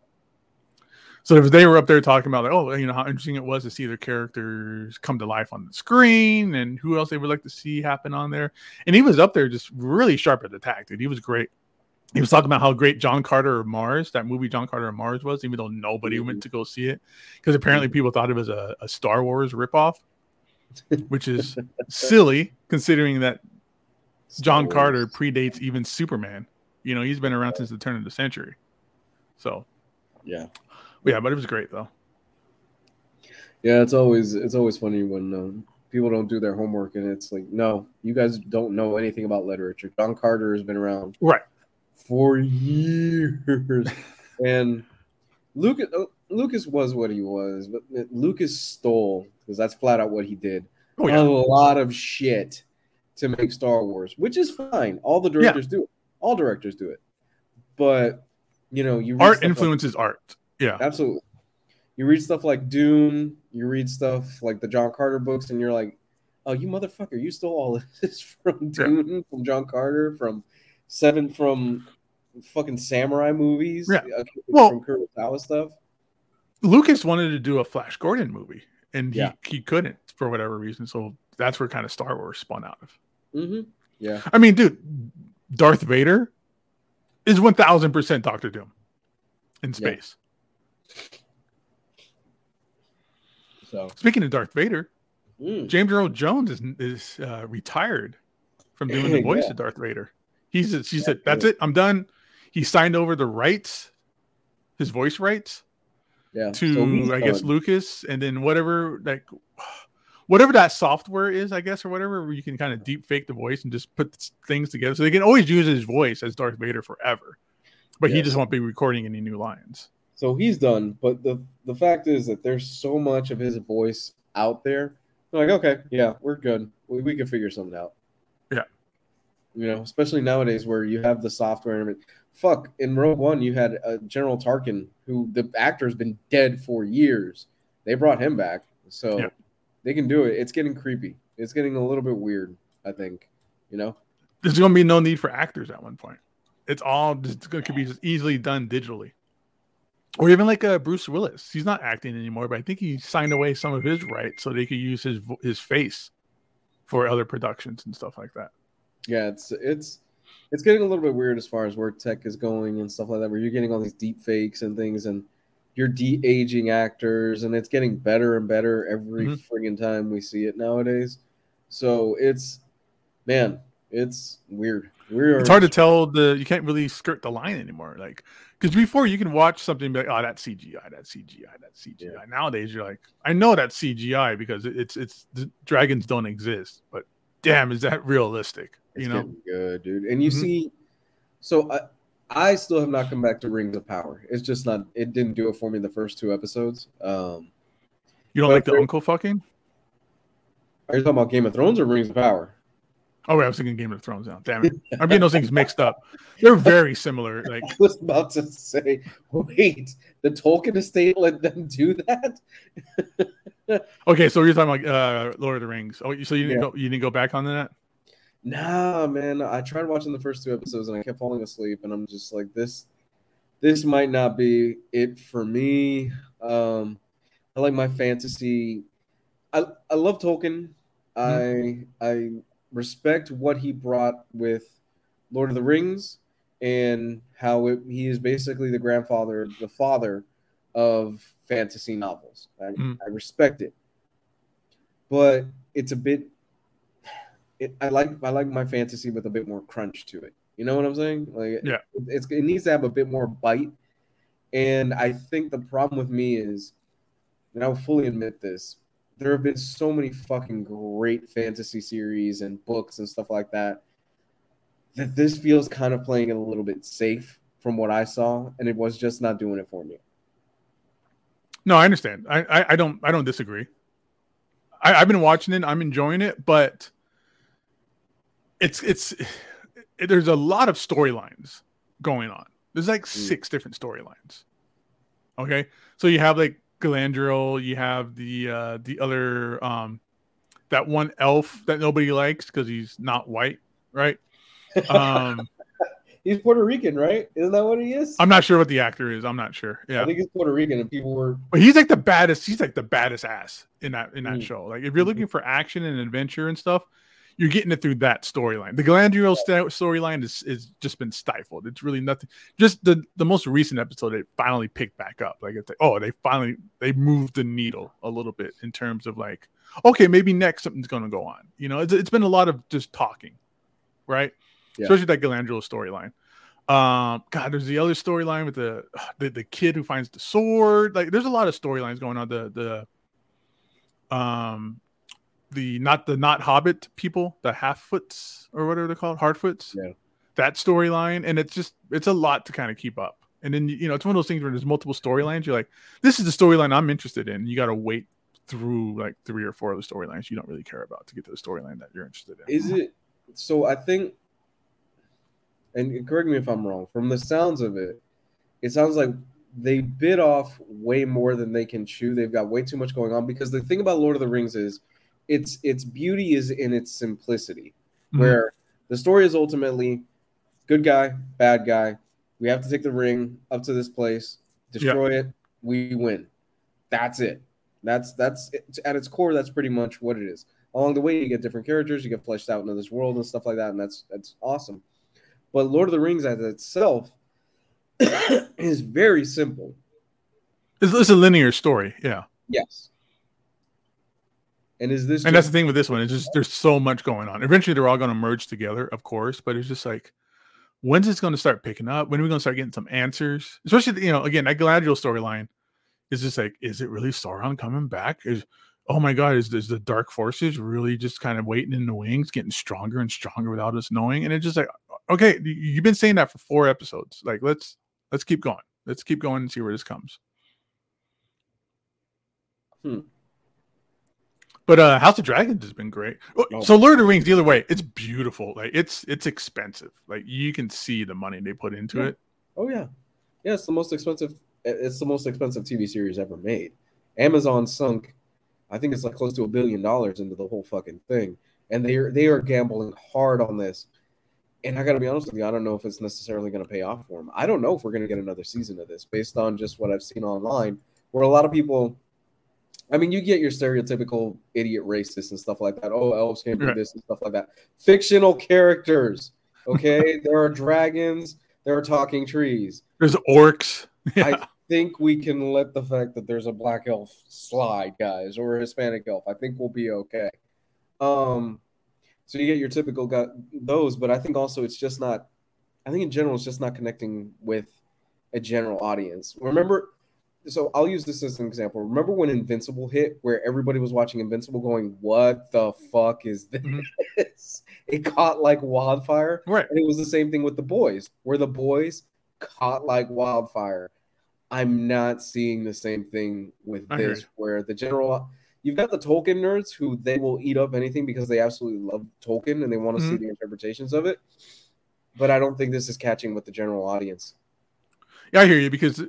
So if they were up there talking about like, oh, you know, how interesting it was to see their characters come to life on the screen and who else they would like to see happen on there. And he was up there just really sharp at the tack, dude. He was great. He was talking about how great John Carter of Mars, that movie John Carter of Mars was, even though nobody mm-hmm. went to go see it. Because apparently mm-hmm. people thought it was a, a Star Wars ripoff, which is silly considering that John Carter predates even Superman. You know, he's been around since the turn of the century. So, yeah, yeah, but it was great though. Yeah, it's always it's always funny when um, people don't do their homework, and it's like, no, you guys don't know anything about literature. John Carter has been around right for years, and Lucas uh, Lucas was what he was, but Lucas stole because that's flat out what he did. Oh, yeah. A lot of shit to make Star Wars, which is fine. All the directors yeah. do it. All directors do it. But you know, you art influences like, art. Yeah, absolutely. You read stuff like Dune. You read stuff like the John Carter books, and you're like, "Oh, you motherfucker! You stole all this from Dune, yeah. from John Carter, from Seven, from fucking samurai movies. Yeah, uh, well, from Kurosawa stuff." Lucas wanted to do a Flash Gordon movie, and he, yeah. he couldn't for whatever reason. So that's where kind of Star Wars spun out of. Mm-hmm. Yeah. I mean, dude, Darth Vader is 1000% Doctor Doom in space. So, speaking of Darth Vader, mm. James Earl Jones is is uh, retired from doing the voice yeah. of Darth Vader. He's she yeah, said, "That's it, I'm done." He signed over the rights, his voice rights, yeah, to so I guess Lucas, and then whatever like whatever that software is, I guess, or whatever, where you can kind of deep fake the voice and just put things together. So they can always use his voice as Darth Vader forever, but he just won't be recording any new lines. So he's done. But the the fact is that there's so much of his voice out there. They're like, okay, yeah, we're good. We, we can figure something out. Yeah. You know, especially nowadays where you have the software and. Fuck, in Rogue One, you had uh, General Tarkin, who the actor's been dead for years. They brought him back. So. Yeah they can do it. It's getting creepy. It's getting a little bit weird. I think, you know. There's going to be no need for actors at one point. It's all just to be just easily done digitally, or even like uh, Bruce Willis. He's not acting anymore, but I think he signed away some of his rights so they could use his his face for other productions and stuff like that. Yeah, it's it's it's getting a little bit weird as far as where tech is going and stuff like that, where you're getting all these deep fakes and things and you're de-aging actors and it's getting better and better every mm-hmm. friggin' time we see it nowadays so it's man it's weird we're it's hard to tell the you can't really skirt the line anymore like because before you can watch something be like oh that's cgi that's cgi that's cgi yeah. nowadays you're like i know that's cgi because it's it's the dragons don't exist but damn is that realistic it's you know good dude and you mm-hmm. see so I, I still have not come back to Rings of Power. It's just not. It didn't do it for me the first two episodes. Um, you don't like the uncle fucking? Are you talking about Game of Thrones or Rings of Power? Oh, wait, I was thinking Game of Thrones now. Damn it. I'm getting those things mixed up. They're very similar. Like I was about to say, wait, the Tolkien estate let them do that? okay, so you're talking about uh, Lord of the Rings. Oh, so you didn't yeah. go you didn't go back on that? Nah, man. I tried watching the first two episodes and I kept falling asleep, and I'm just like, this, this might not be it for me. Um, I like my fantasy. I I love Tolkien. Mm-hmm. I I respect what he brought with Lord of the Rings and how it, he is basically the grandfather, the father of fantasy novels. I, mm. I respect it, but it's a bit it, I like I like my fantasy with a bit more crunch to it. You know what I'm saying? Like, yeah, it, it needs to have a bit more bite. And I think the problem with me is, and I'll fully admit this, there have been so many fucking great fantasy series and books and stuff like that that this feels kind of playing it a little bit safe from what I saw, and it was just not doing it for me. No, I understand. I I, I don't I don't disagree. I, I've been watching it. I'm enjoying it, but it's it's it, there's a lot of storylines going on. There's like mm. six different storylines. Okay, so you have like Galadriel, you have the uh the other um that one elf that nobody likes because he's not white, right? Um he's Puerto Rican, right? Isn't that what he is? I'm not sure what the actor is. I'm not sure. Yeah, I think he's Puerto Rican, and people were. But he's like the baddest. He's like the baddest ass in that in that Mm. show. Like if you're Mhm. looking for action and adventure and stuff, you're getting it through that storyline. The Galandriel sta- storyline is is just been stifled. It's really nothing. Just the the most recent episode, it finally picked back up. Like it's like, oh, they finally they moved the needle a little bit in terms of like, okay, maybe next something's going to go on. You know, it's it's been a lot of just talking, right? Yeah. Especially that Galandriel storyline. Um, God, there's the other storyline with the, the the kid who finds the sword. Like, there's a lot of storylines going on. The the um the not the not Hobbit people, the half foots or whatever they're called, harfoots. Yeah. That storyline, and it's just it's a lot to kind of keep up. And then you know, it's one of those things where there's multiple storylines. You're like, this is the storyline I'm interested in. You got to wait through like three or four of the storylines you don't really care about to get to the storyline that you're interested in. Is it so? I think, and correct me if I'm wrong. From the sounds of it, it sounds like they bit off way more than they can chew. They've got way too much going on. Because the thing about Lord of the Rings is, its its beauty is in its simplicity, Mhm. where the story is ultimately good guy, bad guy. We have to take the ring up to this place, destroy it, we win. That's it. That's that's it. at its core. That's pretty much what it is. Along the way, you get different characters, you get fleshed out into this world and stuff like that, and that's that's awesome. But Lord of the Rings as itself is very simple. It's, it's a linear story, yeah. Yes. And is this and that's the thing with this one. It's just there's so much going on. Eventually, they're all going to merge together, of course. But it's just like, when's this going to start picking up? When are we going to start getting some answers? Especially, you know, again, that Galadriel storyline is just like, is it really Sauron coming back? Is oh my god, is, is the dark forces really just kind of waiting in the wings, getting stronger and stronger without us knowing? And it's just like, okay, you- you've been saying that for four episodes. Like, let's let's keep going. Let's keep going and see where this comes. Hmm. But uh House of Dragons has been great. Oh, Oh. So Lord of the Rings, either way, it's beautiful. Like it's it's expensive. Like you can see the money they put into Yeah. it. Oh yeah, yeah. It's the most expensive. It's the most expensive TV series ever made. Amazon sunk, I think it's like close to a billion dollars into the whole fucking thing, and they are they are gambling hard on this. And I got to be honest with you, I don't know if it's necessarily going to pay off for them. I don't know if we're going to get another season of this based on just what I've seen online, where a lot of people. I mean, you get your stereotypical idiot racists and stuff like that. Oh, elves can't do Right. this and stuff like that. Fictional characters, okay? there are dragons. There are talking trees. There's orcs. I think we can let the fact that there's a black elf slide, guys, or a Hispanic elf. I think we'll be okay. Um, so you get your typical guy, those, but I think also it's just not. I think in general it's just not connecting with a general audience. Remember, so I'll use this as an example. Remember when Invincible hit, where everybody was watching Invincible, going, "What the fuck is this?" Mhm. It caught like wildfire. Right. And it was the same thing with the boys, where the boys caught like wildfire. I'm not seeing the same thing with I this, where the general you've got the Tolkien nerds who they will eat up anything because they absolutely love Tolkien and they want to see Mhm. the interpretations of it. But I don't think this is catching with the general audience. Yeah, I hear you because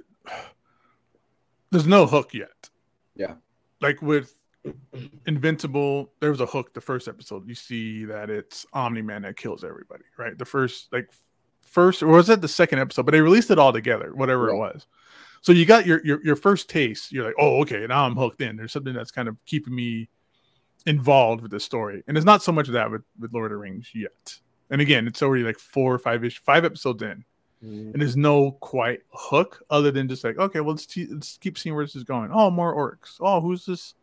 there's no hook yet. Yeah. Like with Invincible, there was a hook the first episode. You see that it's Omni Man that kills everybody, right? The first, like, first, or was it the second episode? But they released it all together, whatever it was. So you got your, your your first taste. You're like, oh, okay, now I'm hooked in. There's something that's kind of keeping me involved with the story, and it's not so much of that with with Lord of the Rings yet. And again, it's already like four or five ish, five episodes in and there's no quite hook other than just like okay well let's, te- let's keep seeing where this is going. Oh more orcs. Oh who's this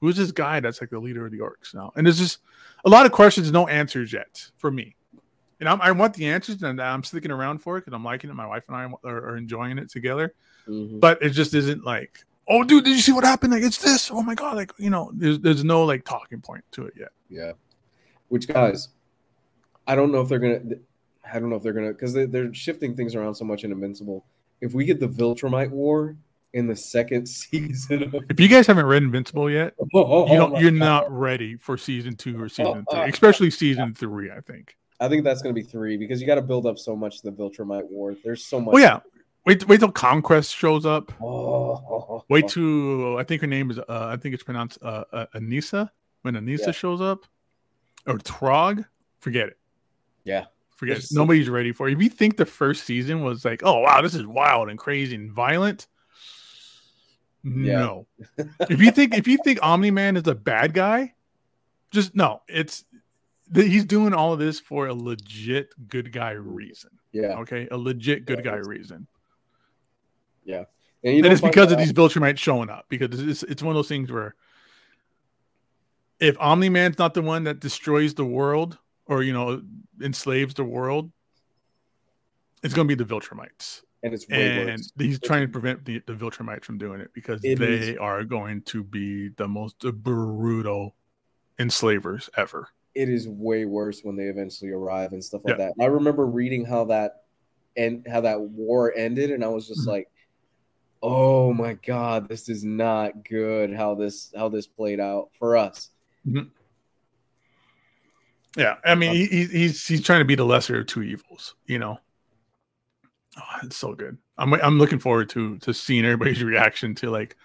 who's this guy that's like the leader of the orcs now? And there's just a lot of questions no answers yet for me. And I'm, i want the answers and i'm sticking around for it because i'm liking it. My wife and i are, are enjoying it together. Mhm. but it just isn't like oh dude did you see what happened? Like it's this. Oh my god. Like you know there's, there's no like talking point to it yet. Yeah. Which guys, I don't know if they're gonna. I don't know if they're gonna because they, they're shifting things around so much in Invincible. If we get the Viltrumite War in the second season of if you guys haven't read invincible yet oh, you don't my you're God. not ready for season two or season three especially season three i think I think that's gonna be three because you got to build up so much the Viltrumite War. There's so much. Oh yeah. Wait, wait till Conquest shows up. Oh, Wait till I think her name is. Uh, I think it's pronounced uh, uh, Anissa. When Anissa Yeah. shows up, or Thragg, forget it. Yeah. Forget It's. Nobody's ready for it. If you think the first season was like, oh wow, this is wild and crazy and violent, Yeah. no. if you think if you think Omni Man is a bad guy, just no. It's he's doing all of this for a legit good guy reason. Yeah, Okay, a legit good Yeah, guy reason, and, you and it's because of these Viltrumites showing up. Because it's it's one of those things where if Omni Man's not the one that destroys the world or you know enslaves the world, it's going to be the Viltrumites. and it's way and he's trying to prevent the, the Viltrumites from doing it because It they is- are going to be the most brutal enslavers ever. It is way worse when they eventually arrive and stuff like Yeah. that. I remember reading how that and how that war ended, and I was just Mhm. like, "Oh my god, this is not good." How this how this played out for us. Yeah, I mean, Um, he, he- he's he's trying to be the lesser of two evils, you know. Oh, it's so good. I'm I'm looking forward to to seeing everybody's reaction to like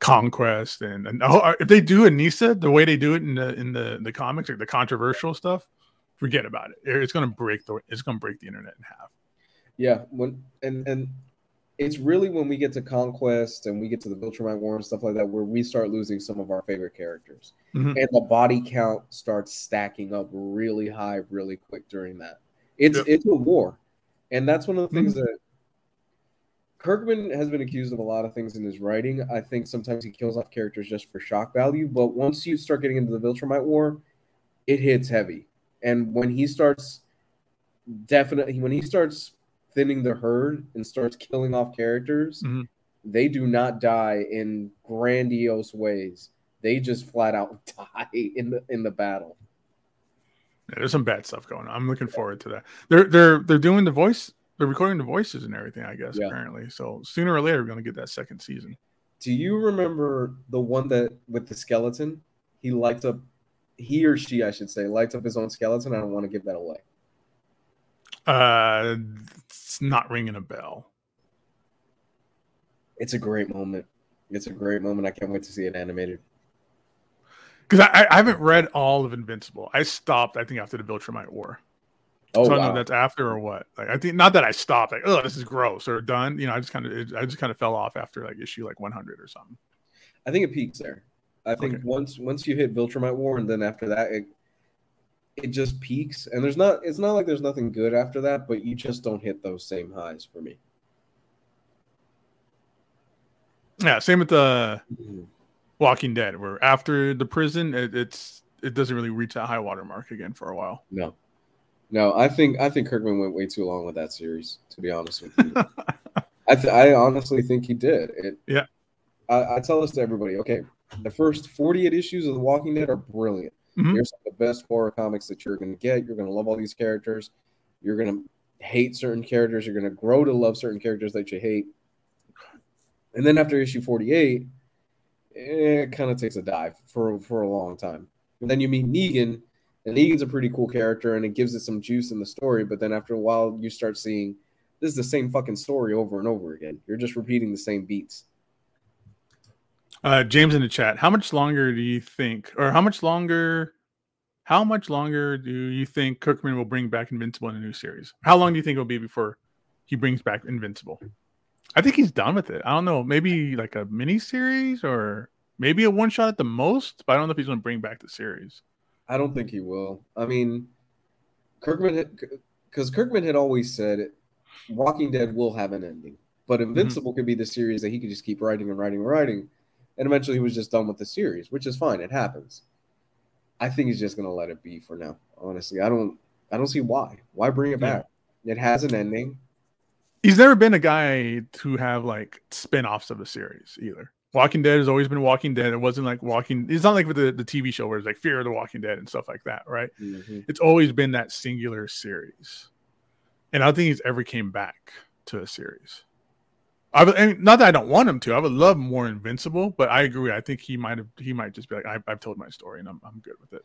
conquest and, and oh, if they do Anissa the way they do it in the in the the comics, like the controversial stuff, forget about it. It's gonna break the it's gonna break the internet in half. Yeah, when and and it's really when we get to conquest and we get to the Viltrumite War and stuff like that where we start losing some of our favorite characters, Mhm. and the body count starts stacking up really high, really quick during that. It's Yep. it's a war, and that's one of the things that Kirkman has been accused of a lot of things in his writing. I think sometimes he kills off characters just for shock value, but once you start getting into the Viltrumite War, it hits heavy, and when he starts definitely when he starts thinning the herd and starts killing off characters, Mhm. they do not die in grandiose ways. They just flat out die in the in the battle. Yeah, there's some bad stuff going on. I'm looking forward to that. They're they're they're doing the voice, they're recording the voices and everything. I guess Yeah. apparently. So sooner or later, we're gonna get that second season. Do you remember the one that with the skeleton? He lights up he or she, I should say, lights up his own skeleton. I don't want to give that away. Uh, it's not ringing a bell. It's a great moment. It's a great moment. I can't wait to see it animated. Because I, I haven't read all of Invincible. I stopped, I think, after the Viltrumite War. Oh, so I don't know that's after or what. Like I think not that I stopped, like, oh, this is gross or done. You know, I just kind of I just kind of fell off after like issue like 100 or something. I think it peaks there. I think Okay. once once you hit Viltrumite War, and then after that, it it just peaks. And there's not it's not like there's nothing good after that, but you just don't hit those same highs for me. Yeah, same with the mm-hmm. Walking Dead, where after the prison, it, it's it doesn't really reach that high water mark again for a while. No, no. I think I think Kirkman went way too long with that series. To be honest with you, I th- I honestly think he did. It, Yeah. I, I tell this to everybody. Okay, the first 48 issues of The Walking Dead are brilliant. Mhm. Here's the best horror comics that you're going to get. You're going to love all these characters. You're going to hate certain characters. You're going to grow to love certain characters that you hate. And then after issue 48, it kind of takes a dive for for a long time. And then you meet Negan, and Negan's a pretty cool character, and it gives it some juice in the story. But then after a while, you start seeing this is the same fucking story over and over again. You're just repeating the same beats. Uh, James in the chat, how much longer do you think, or how much longer, how much longer do you think Kirkman will bring back Invincible in a new series? How long do you think it'll be before he brings back Invincible? I think he's done with it. I don't know, maybe like a mini series or maybe a one shot at the most, but I don't know if he's going to bring back the series. I don't think he will. I mean, Kirkman, because Kirkman had always said Walking Dead will have an ending, but Invincible could be the series that he could just keep writing and writing and writing, and eventually he was just done with the series, which is fine. It happens. I think he's just gonna let it be for now. Honestly, I don't. I don't see why. Why bring it Yeah. back? It has an ending. He's never been a guy to have like spin offs of a series either. Walking Dead has always been Walking Dead. It wasn't like Walking. It's not like with the, the TV show where it's like Fear of the Walking Dead and stuff like that, right? Mm-hmm. It's always been that singular series, and I don't think he's ever came back to a series. I, would- I mean, not that I don't want him to. I would love more Invincible, but I agree. I think he might have. He might just be like, I, "I've told my story, and I'm I'm good with it."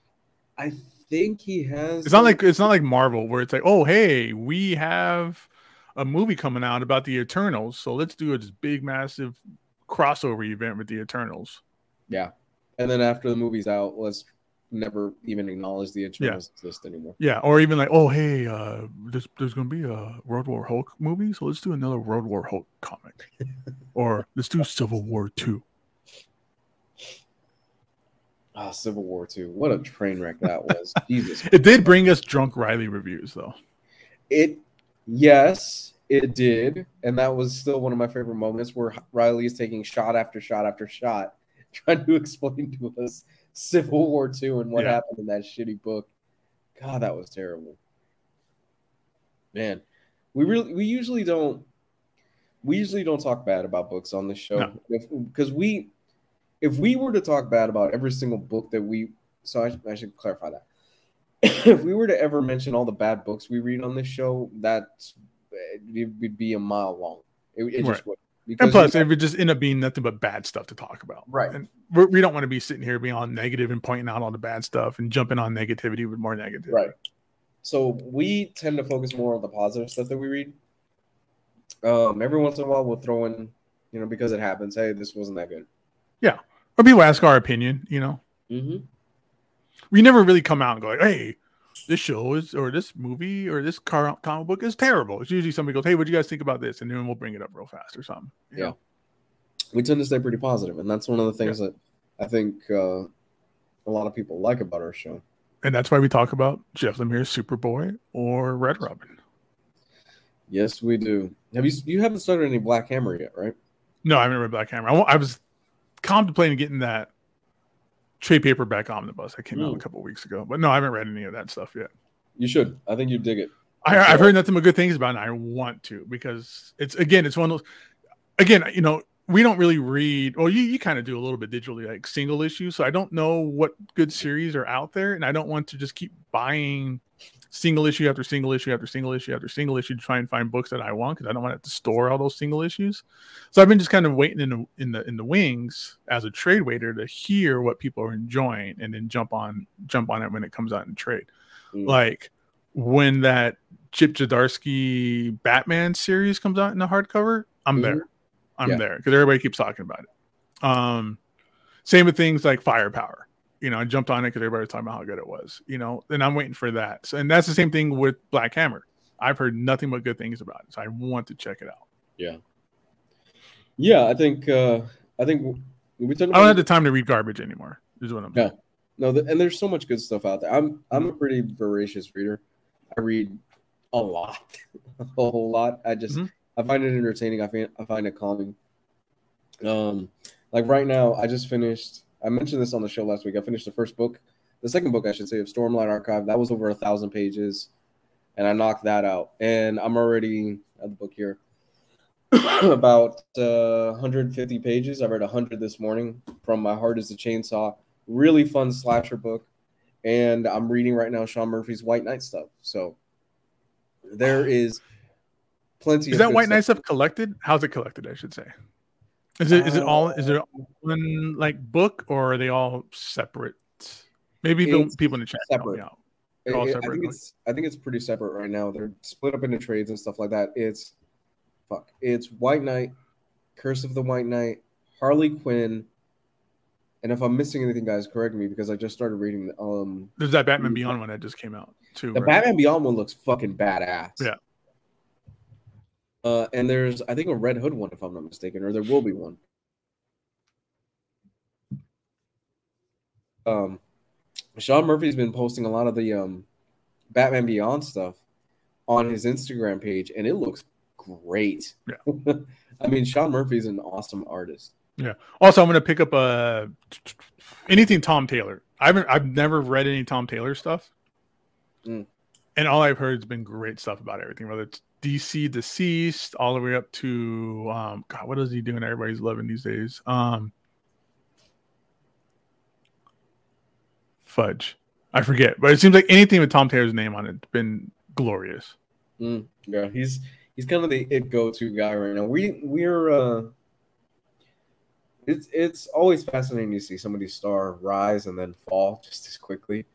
I think he has. It's not like it's not like Marvel where it's like, "Oh, hey, we have a movie coming out about the Eternals, so let's do this big, massive crossover event with the Eternals." Yeah. And then after the movie's out, let's never even acknowledge the Eternals yeah. exist anymore. Yeah, or even like, oh hey, uh, there's there's gonna be a World War Hulk movie, so let's do another World War Hulk comic, or let's do Civil War two. Ah, oh, Civil War two. What a train wreck that was. Jesus. It did bring us drunk Riley reviews though. It yes, it did, and that was still one of my favorite moments where Riley is taking shot after shot after shot, trying to explain to us Civil War Two and what yeah. happened in that shitty book. God, that was terrible. Man, we really we usually don't we usually don't talk bad about books on this show because no. we if we were to talk bad about every single book that we so I, I should clarify that if we were to ever mention all the bad books we read on this show, that it would be a mile long. It, it right. just would. and plus, it would just end up being nothing but bad stuff to talk about. Right. And we're, we do not want to be sitting here being all negative and pointing out all the bad stuff and jumping on negativity with more negativity. Right. So we tend to focus more on the positive stuff that we read. Um, every once in a while, we'll throw in, you know, because it happens. Hey, this wasn't that good. Yeah. Or people ask our opinion. You know. Mm-hmm. We never really come out and go, like, "Hey, this show is or this movie or this car, comic book is terrible. It's usually somebody goes, "Hey, what do you guys think about this?" and then we'll bring it up real fast or something. Yeah, know? we tend to stay pretty positive, and that's one of the things yeah. that I think uh, a lot of people like about our show. And that's why we talk about Jeff Lemire's Superboy or Red Robin. Yes, we do. Have you you haven't started any Black Hammer yet, right? No, I haven't read Black Hammer. I, I was contemplating getting that trade paperback omnibus that came mm. out a couple weeks ago. But no, I haven't read any of that stuff yet. You should. I think you dig it. I, have heard nothing but good things about it. I want to because it's again, it's one of those. Again, you know, we don't really read. Well, you you kind of do a little bit digitally, like single issues. So I don't know what good series are out there, and I don't want to just keep buying single issue after single issue after single issue after single issue to try and find books that I want because I don't want to, to store all those single issues. So I've been just kind of waiting in the in the in the wings as a trade waiter to hear what people are enjoying and then jump on jump on it when it comes out in trade. Mm. Like when that Chip Zdarsky Batman series comes out in the hardcover, I'm mm there. I'm yeah. there because everybody keeps talking about it. Um, same with things like Firepower you know, I jumped on it because everybody was talking about how good it was, you know, and I'm waiting for that. So, and that's the same thing with Black Hammer. I've heard nothing but good things about it, so I want to check it out. Yeah, yeah, I think uh I think we. I don't have the time to read garbage anymore. Is what I'm. Yeah, saying. no, the, and there's so much good stuff out there. I'm I'm a pretty voracious reader. I read a lot, a whole lot. I just mm-hmm. I find it entertaining. I find I find it calming. Um, like right now, I just finished I mentioned this on the show last week. I finished the first book, the second book, I should say, of Stormlight Archive. That was over a thousand pages, and I knocked that out. And I'm already at the book here about uh, 150 pages. I read 100 this morning from My Heart Is a Chainsaw. Really fun slasher book. And I'm reading right now Sean Murphy's White Knight stuff. So there is plenty. Is that White Knight stuff collected? How's it collected? I should say. Is it is it all is there one like book or are they all separate? Maybe the people in the chat separate. Out. It, all separate. I think it's I think it's pretty separate right now. They're split up into trades and stuff like that. It's fuck. It's White Knight, Curse of the White Knight, Harley Quinn, and if I'm missing anything, guys, correct me because I just started reading. Um, there's that Batman Beyond one that just came out too. The right? Batman Beyond one looks fucking badass. Yeah, uh, and there's, I think, a Red Hood one, if I'm not mistaken, or there will be one. Um, Sean Murphy's been posting a lot of the um, Batman Beyond stuff on his Instagram page, and it looks great. Yeah. I mean, Sean Murphy's an awesome artist. Yeah. Also, I'm going to pick up uh, anything Tom Taylor. I haven't. I've never read any Tom Taylor stuff, mm. and all I've heard has been great stuff about everything. Whether it's DCeased all the way up to um God, what is he doing? Everybody's loving these days. Um fudge. I forget, but it seems like anything with Tom Taylor's name on it has been glorious. Mm, yeah, he's he's kind of the it go to guy right now. We we're uh it's it's always fascinating to see somebody's star rise and then fall just as quickly.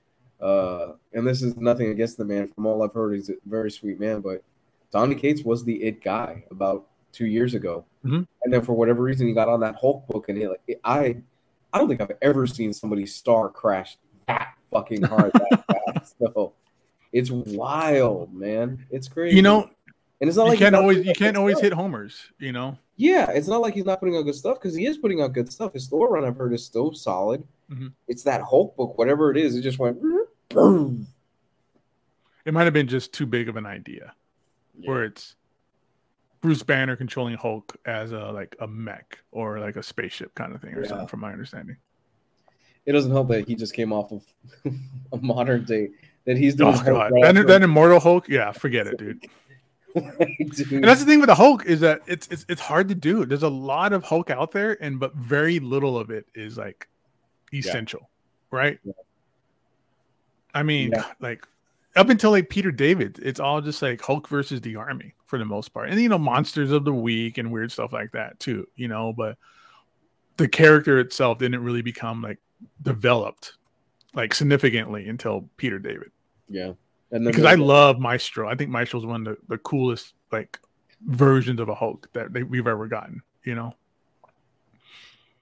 Uh, and this is nothing against the man. From all I've heard, he's a very sweet man, but Donny Cates was the it guy about two years ago, mm-hmm. and then for whatever reason he got on that Hulk book, and he like I, I don't think I've ever seen somebody's star crash that fucking hard that fast. So it's wild, man. It's crazy. You know, and it's not you like can't always you can't always stuff. hit homers. You know. Yeah, it's not like he's not putting out good stuff because he is putting out good stuff. His Thor run, I've heard, is still solid. Mm-hmm. It's that Hulk book, whatever it is, it just went boom. It might have been just too big of an idea, yeah. where it's Bruce Banner controlling Hulk as a like a mech or like a spaceship kind of thing or yeah. something, from my understanding. It doesn't help that he just came off of a modern day that he's doing. Oh god, then, then Immortal Hulk, yeah, forget it, dude. and that's the thing with the Hulk is that it's, it's it's hard to do. There's a lot of Hulk out there, and but very little of it is like essential, yeah. right? Yeah. I mean, like up until like Peter David, it's all just like Hulk versus the army for the most part, and you know, monsters of the week and weird stuff like that too, you know. But the character itself didn't really become like developed like significantly until Peter David. Yeah because I love Maestro. I think Maestro is one of the, the coolest like versions of a Hulk that they, we've ever gotten. You know.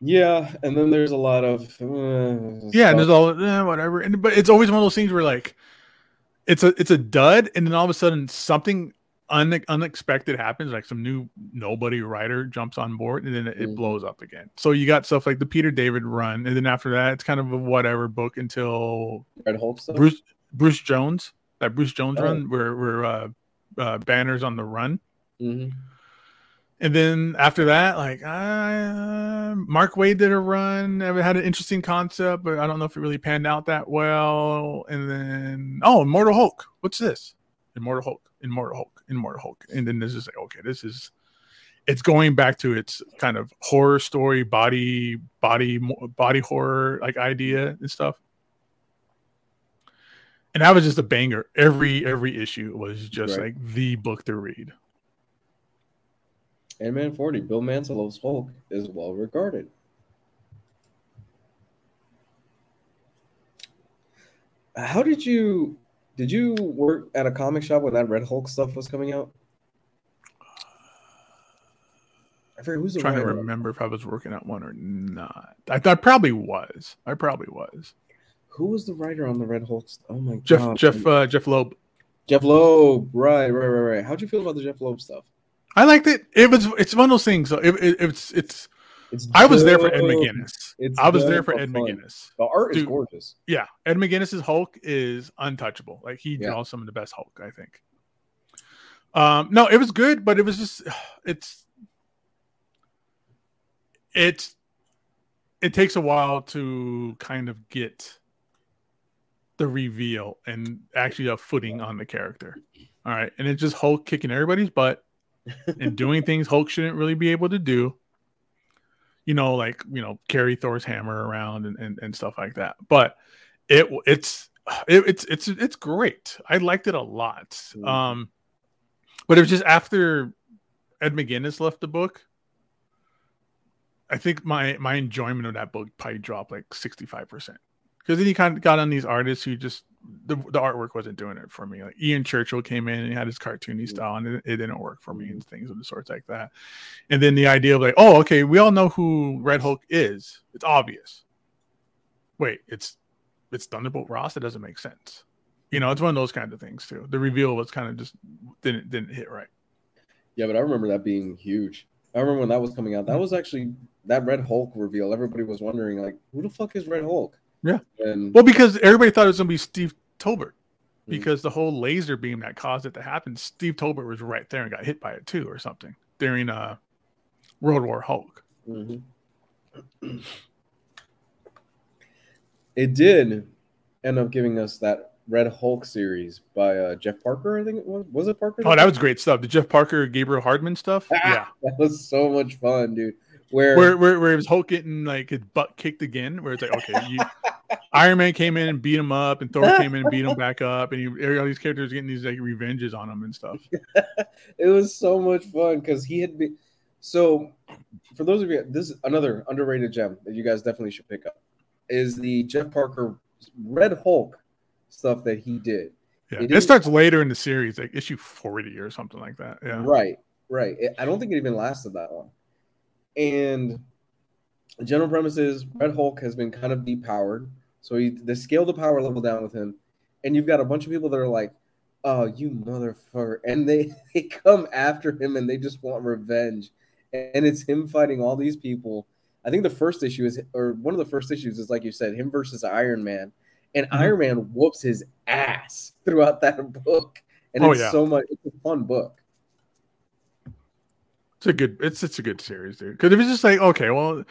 Yeah, and then there's a lot of uh, yeah, and there's all eh, whatever, and but it's always one of those things where like it's a it's a dud, and then all of a sudden something un- unexpected happens, like some new nobody writer jumps on board, and then it, mm-hmm. blows up again. So you got stuff like the Peter David run, and then after that, it's kind of a whatever book until Red Hulk stuff. Bruce Bruce Jones that Bruce Jones oh. run where where uh, uh, Banner's on the run. Mm-hmm. And then after that, like uh, Mark Waid did a run. It had an interesting concept, but I don't know if it really panned out that well. And then oh, Immortal Hulk. What's this? Immortal Hulk. Immortal Hulk. Immortal Hulk. And then this is like, okay, this is it's going back to its kind of horror story, body, body, body horror like idea and stuff and that was just a banger. Every every issue was just right. like the book to read. And Mantlo, Bill Mantlo's Hulk is well regarded. How did you did you work at a comic shop when that Red Hulk stuff was coming out? I forget who's trying to remember if I was working at one or not. I, I probably was. I probably was. Who was the writer on the Red Hulk? Oh my Jeff, god, Jeff uh, Jeph Loeb. Jeph Loeb, right, right, right, right. How'd you feel about the Jeph Loeb stuff? I liked it. It was it's one of those things. So it, it, it's it's. It's I was there for Ed McGuinness. It's I was there for Ed fun. McGuinness. The art Dude, is gorgeous. Yeah, Ed McGuinness's Hulk is untouchable. Like he yeah. draws some of the best Hulk, I think. Um, no, it was good, but it was just it's it's it takes a while to kind of get the reveal and actually a footing on the character. All right. And it's just Hulk kicking everybody's butt and doing things Hulk shouldn't really be able to do. You know, like, you know, carry Thor's hammer around and, and, and stuff like that. But it it's it, it's it's it's great. I liked it a lot. Mm-hmm. Um but it was just after Ed McGuinness left the book. I think my my enjoyment of that book probably dropped like 65% because then he kind of got on these artists who just the, the artwork wasn't doing it for me. Like Ian Churchill came in and he had his cartoony mm. style, and it, it, didn't work for me, mm-hmm. and things of the sorts like that. And then the idea of like, oh, okay, we all know who Red Hulk is. It's obvious. Wait, it's it's Thunderbolt Ross. It doesn't make sense. You know, it's one of those kind of things too. The reveal was kind of just didn't didn't hit right. Yeah, but I remember that being huge. I remember when that was coming out. That mm. was actually that Red Hulk reveal. Everybody was wondering, like, who the fuck is Red Hulk? Yeah. And well, because everybody thought it was going to be Steve Tolbert hmm. because the whole laser beam that caused it to happen, Steve Tolbert was right there and got hit by it too, or something during uh, World War Hulk. Mm-hmm. it did end up giving us that Red Hulk series by uh, Jeff Parker. I think it was. Was it Parker? Oh, that was great stuff. The Jeff Parker, Gabriel Hardman stuff. yeah, that was so much fun, dude. Where where where, where it was Hulk getting like his butt kicked again, where it's like, okay, you, Iron Man came in and beat him up, and Thor came in and beat him back up, and he, all these characters getting these like revenges on him and stuff. it was so much fun because he had been. So, for those of you, this is another underrated gem that you guys definitely should pick up is the Jeff Parker Red Hulk stuff that he did. Yeah, it, it starts later in the series, like issue forty or something like that. Yeah, right, right. I don't think it even lasted that long. And the general premise is Red Hulk has been kind of depowered So he, they scale the power level down with him, and you've got a bunch of people that are like, "Oh, you motherfucker!" and they they come after him and they just want revenge, and it's him fighting all these people. I think the first issue is, or one of the first issues is like you said, him versus Iron Man, and mm-hmm. Iron Man whoops his ass throughout that book, and oh, it's yeah. so much. It's a fun book. It's a good. It's it's a good series, dude. Because if it's just like okay, well, it,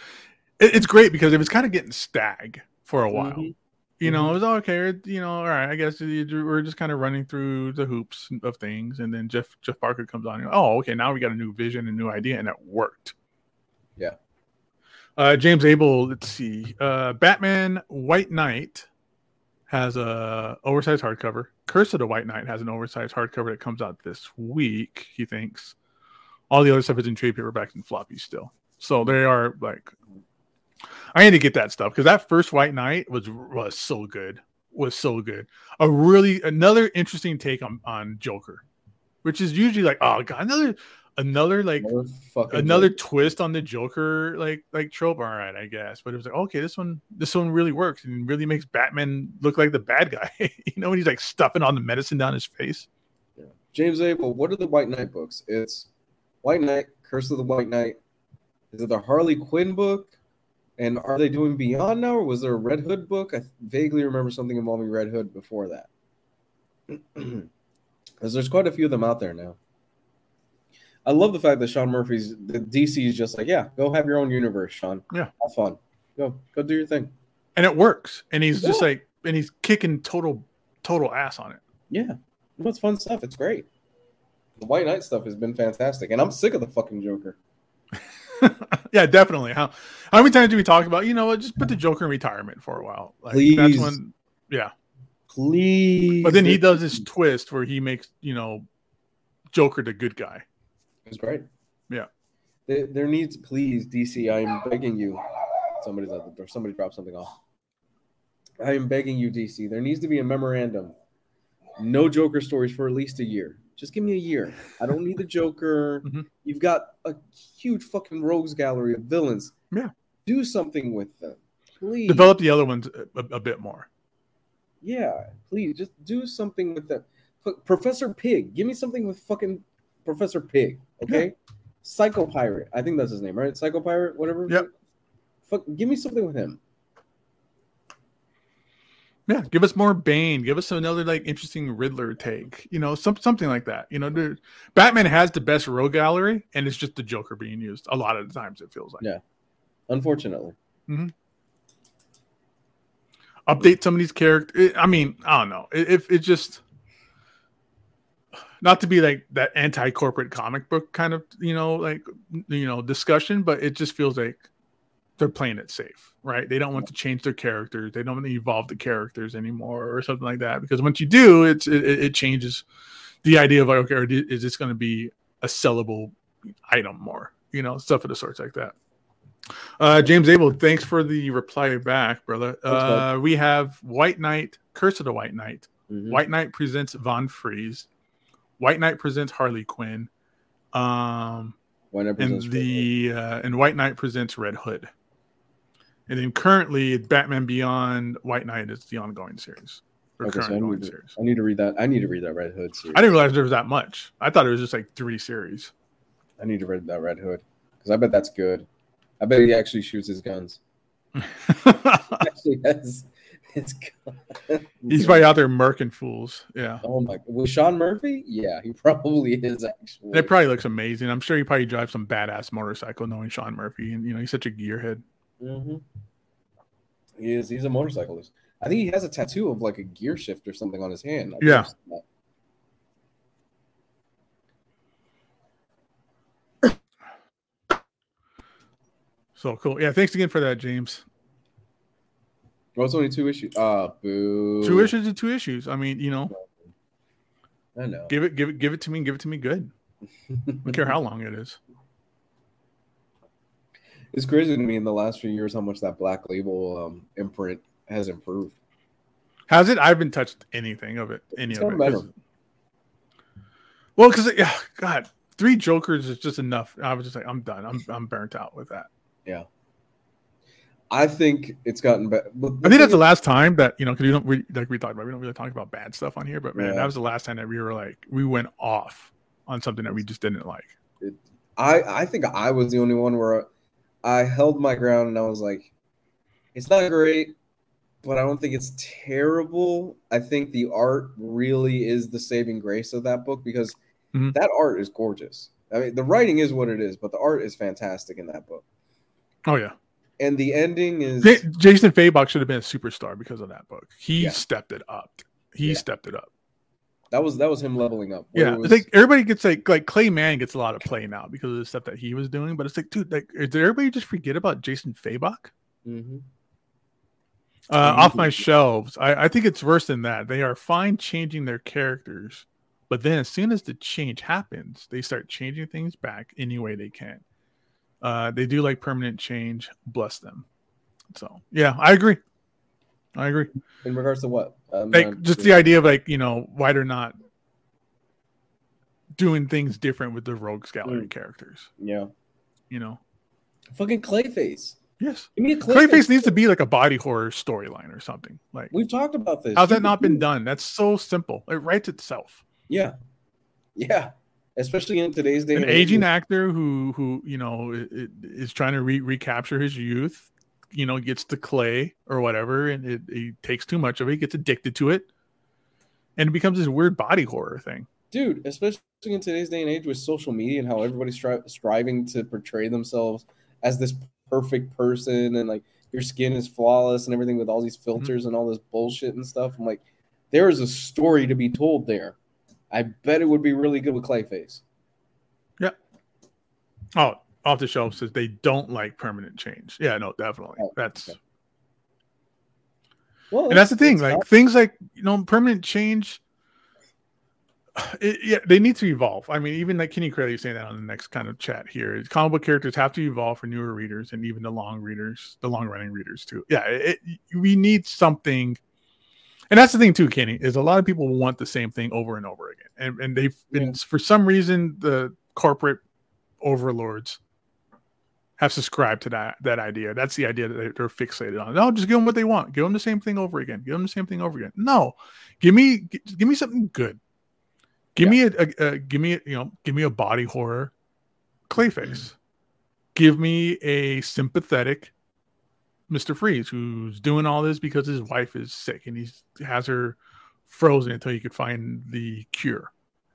it's great because it was kind of getting stag for a while. Mm-hmm. You know, mm-hmm. it was okay. You know, all right. I guess we're just kind of running through the hoops of things, and then Jeff Jeff Parker comes on. And, oh, okay. Now we got a new vision, a new idea, and it worked. Yeah. Uh, James Abel. Let's see. Uh, Batman White Knight has a oversized hardcover. Curse of the White Knight has an oversized hardcover that comes out this week. He thinks. All the other stuff is in trade paperbacks and floppy still. So they are like, I need to get that stuff because that first White Knight was was so good, was so good. A really another interesting take on on Joker, which is usually like, oh god, another another like another twist on the Joker like like trope. All right, I guess, but it was like okay, this one this one really works and really makes Batman look like the bad guy. you know, when he's like stuffing on the medicine down his face. Yeah. James Abel, what are the White Knight books? It's White Knight, Curse of the White Knight. Is it the Harley Quinn book? And are they doing Beyond now, or was there a Red Hood book? I vaguely remember something involving Red Hood before that. Because there's quite a few of them out there now. I love the fact that Sean Murphy's the DC is just like, yeah, go have your own universe, Sean. Yeah, have fun. Go, go do your thing. And it works. And he's yeah. just like, and he's kicking total, total ass on it. Yeah, well, it's fun stuff. It's great. The White Knight stuff has been fantastic, and I'm sick of the fucking Joker. yeah, definitely. How how many times do we talk about you know what? Just put the Joker in retirement for a while. Like, Please. That's when, yeah. Please. But then he does this twist where he makes you know Joker the good guy. It's great. Yeah. There, there needs, please, DC. I am begging you. Somebody's at the door. Somebody dropped something off. I am begging you, DC. There needs to be a memorandum. No Joker stories for at least a year. Just give me a year. I don't need the Joker. Mm-hmm. You've got a huge fucking rogues gallery of villains. Yeah. Do something with them. Please. Develop the other ones a, a bit more. Yeah, please just do something with them. Professor Pig, give me something with fucking Professor Pig. Okay, yeah. Psycho Pirate. I think that's his name, right? Psycho Pirate, whatever. Yep. Fuck, give me something with him. Yeah, give us more Bane. Give us another like interesting Riddler take. You know, some something like that. You know, dude, Batman has the best rogue gallery, and it's just the Joker being used a lot of the times. It feels like. Yeah, unfortunately. Mm-hmm. Update some of these characters. I mean, I don't know. If it, it just not to be like that anti-corporate comic book kind of you know like you know discussion, but it just feels like they're playing it safe, right? They don't want to change their characters. They don't want to evolve the characters anymore or something like that. Because once you do, it's it, it changes the idea of like, okay, is this going to be a sellable item more? You know, stuff of the sorts like that. Uh, James Abel, thanks for the reply back, brother. Uh, we have White Knight, Curse of the White Knight. Mm-hmm. White Knight presents Von Freeze. White Knight presents Harley Quinn. Um, and the uh, and White Knight presents Red Hood. And then currently, Batman Beyond White Knight is the ongoing series. Okay, so I, need to, series. I need to read that. I need to read that Red Hood series. I didn't realize there was that much. I thought it was just like three series. I need to read that Red Hood because I bet that's good. I bet he actually shoots his guns. actually has his gun. He's probably out there murking fools. Yeah. Oh my! Was Sean Murphy? Yeah, he probably is actually. It probably looks amazing. I'm sure he probably drives some badass motorcycle, knowing Sean Murphy, and you know he's such a gearhead. Mm-hmm. He is. He's a motorcyclist. I think he has a tattoo of like a gear shift or something on his hand. I've yeah. So cool. Yeah, thanks again for that, James. Well, it's only two issues. Ah, uh, boo. Two issues and two issues. I mean, you know. I know. Give it, give it, give it to me. Give it to me good. I don't care how long it is. It's crazy to me in the last few years how much that Black Label um, imprint has improved. Has it? I haven't touched anything of it. Any it's of it. Well, because yeah, God, three Jokers is just enough. I was just like, I'm done. I'm I'm burnt out with that. Yeah. I think it's gotten better. I think that's the last time that you know because we don't we, like we talked about we don't really talk about bad stuff on here, but man, Yeah. that was the last time that we were like we went off on something that we just didn't like. I I think I was the only one where I held my ground and I was like, it's not great, but I don't think it's terrible. I think the art really is the saving grace of that book because Mhm. that art is gorgeous. I mean, the writing is what it is, but the art is fantastic in that book. Oh yeah, And the ending is J- Jason Fabok should have been a superstar because of that book. He Yeah. stepped it up. He Yeah. stepped it up. That was that was him leveling up. Yeah, was- like everybody gets like like Clay Mann gets a lot of play now because of the stuff that he was doing. But it's like, dude, like, did everybody just forget about Jason Fabok? Mhm. Uh, off my shelves. I, I think it's worse than that. They are fine changing their characters, but then as soon as the change happens, they start changing things back any way they can. Uh, they do like permanent change. Bless them. So yeah, I agree. I agree. in regards to what? I'm Like just sure. the idea of like you know why they're not doing things different with the Rogues Gallery Mm. characters. yeah, You know. fucking Clayface. Yes. Give me a Clayface needs to be like a body horror storyline or something. Like, We've talked about this. how's that not been done? That's so simple. It writes itself. Yeah, yeah. Especially in today's day, An and age aging actor who, who you know, i- i- is trying to re- recapture his youth. You know, gets the clay or whatever, and it, he takes too much of it, gets addicted to it, and it becomes this weird body horror thing. dude. Especially in today's day and age with social media and how everybody's stri- striving to portray themselves as this perfect person, and like your skin is flawless and everything with all these mm-hmm. filters and all this bullshit and stuff. I'm like, there is a story to be told there. I bet it would be really good with Clayface. Yeah. Oh, off the shelf says they don't like permanent change. Yeah, no, definitely. Oh, That's okay. Well, and that's the thing like not- things like you know permanent change it, yeah they need to evolve i mean even like kenny Cradley saying that on the next kind of chat here is comic book characters have to evolve for newer readers and even the long readers the long running readers too yeah it, it- we need something and that's the thing too kenny is a lot of people want the same thing over and over again and, and they've been Yeah. for some reason the corporate overlords have subscribed to that that idea. That's the idea that they- they're fixated on. No, just give them what they want. Give them the same thing over again. Give them the same thing over again. No, give me give me something good. Give me a, a, a give me a, you know give me a body horror Clayface. Give me a sympathetic Mister Freeze who's doing all this because his wife is sick and he has her frozen until he could find the cure.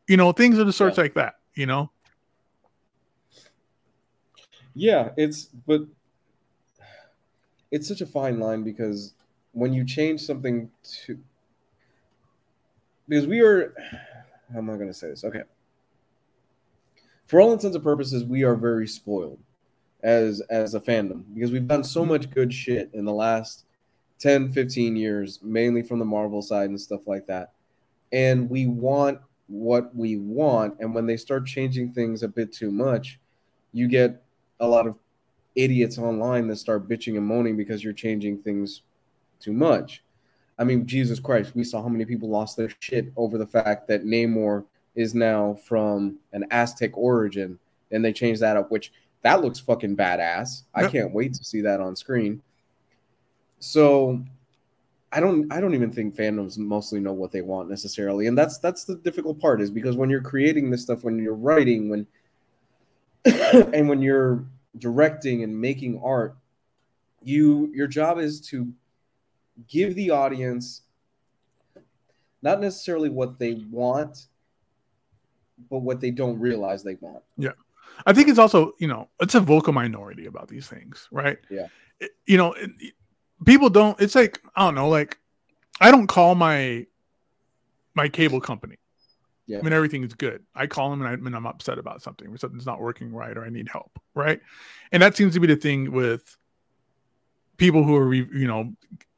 You know things of the sorts Yeah. like that. You know. Yeah, it's but it's such a fine line because when you change something to because we are how am I going to say this? Okay. For all intents and purposes, we are very spoiled as as a fandom because we've done so much good shit in the last 10, 15 years, mainly from the Marvel side and stuff like that. And we want what we want and when they start changing things a bit too much, you get a lot of idiots online that start bitching and moaning because you're changing things too much. I mean, Jesus Christ, we saw how many people lost their shit over the fact that Namor is now from an Aztec origin, and they changed that up, which that looks fucking badass. I can't wait to see that on screen. So I don't I don't even think fandoms mostly know what they want necessarily. And that's that's the difficult part is because when you're creating this stuff, when you're writing, when and when you're directing and making art, you your job is to give the audience not necessarily what they want, but what they don't realize they want. Yeah. I think it's also, you know, it's a vocal minority about these things, right? Yeah. It- you know, it- people don't. It's like I don't know, like I don't call my my cable company Yeah. when everything is good. I call them and, I, I'm upset about something, or something's not working right, or I need help, right? And that seems to be the thing with people who are, you know,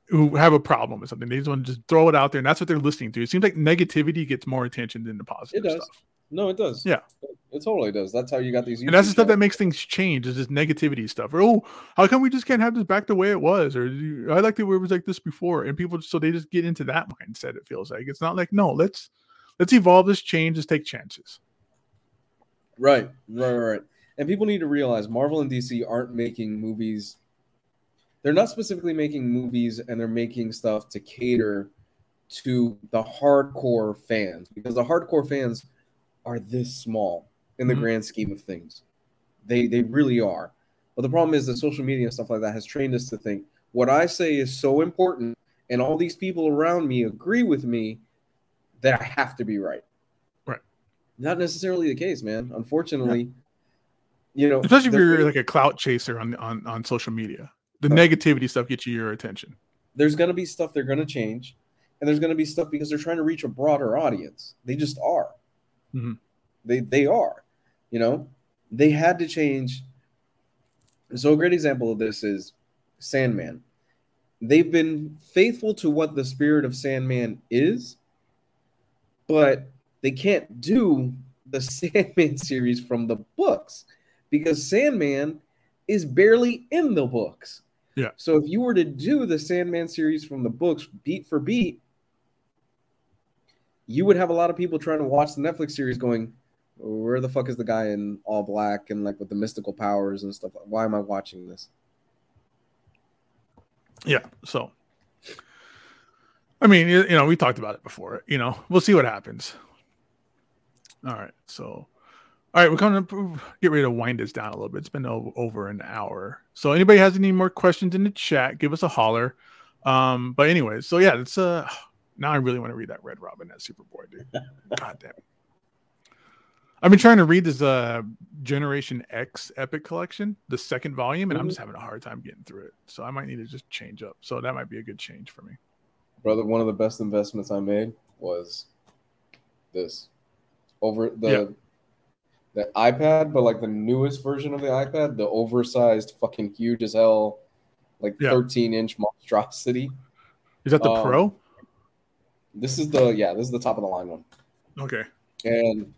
who have a problem with something. They just want to just throw it out there, and that's what they're listening to. It seems like negativity gets more attention than the positive does. stuff. No, it does. Yeah. It totally does. That's how you got these and that's the YouTube stuff that makes things change is this negativity stuff or oh how come we just can't have this back the way it was or i liked the way it was like this before and people so they just get into that mindset it feels like it's not like no let's let's evolve this change let's take chances Right, right, right. And people need to realize Marvel and DC aren't making movies. they're not specifically making movies and they're making stuff to cater to the hardcore fans because the hardcore fans are this small in the mm-hmm. grand scheme of things. They they really are. But the problem is that social media and stuff like that has trained us to think what I say is so important, and all these people around me agree with me that I have to be right. Right. Not necessarily the case, man. Unfortunately, yeah. you know, especially if you're like a clout chaser on on on social media, the right. negativity stuff gets you your attention. There's gonna be stuff they're gonna change, and there's gonna be stuff because they're trying to reach a broader audience. They just are. Mm-hmm. They they are. You know, they had to change. So a great example of this is Sandman. They've been faithful to what the spirit of Sandman is, but they can't do the Sandman series from the books because Sandman is barely in the books. Yeah. So if you were to do the Sandman series from the books beat for beat, you would have a lot of people trying to watch the Netflix series going, where the fuck is the guy in all black and like with the mystical powers and stuff? Why am I watching this? Yeah. So, I mean, you, you know, we talked about it before. You know, we'll see what happens. All right. So, all right, we're going to get ready to wind this down a little bit. It's been over an hour. So, anybody has any more questions in the chat, give us a holler. Um, but anyway, so yeah, it's uh now I really want to read that Red Robin that Superboy, dude. God damn. I've been trying to read this uh Generation X Epic Collection, the second volume, and. I'm just having a hard time getting through it. So I might need to just change up. So that might be a good change for me. Brother, one of the best investments I made was this. Over the yeah. the iPad, but like the newest version of the iPad, the oversized, fucking huge as hell, like yeah. 13 inch monstrosity. Is that the um, Pro? This is the yeah, this is the top of the line one. Okay. And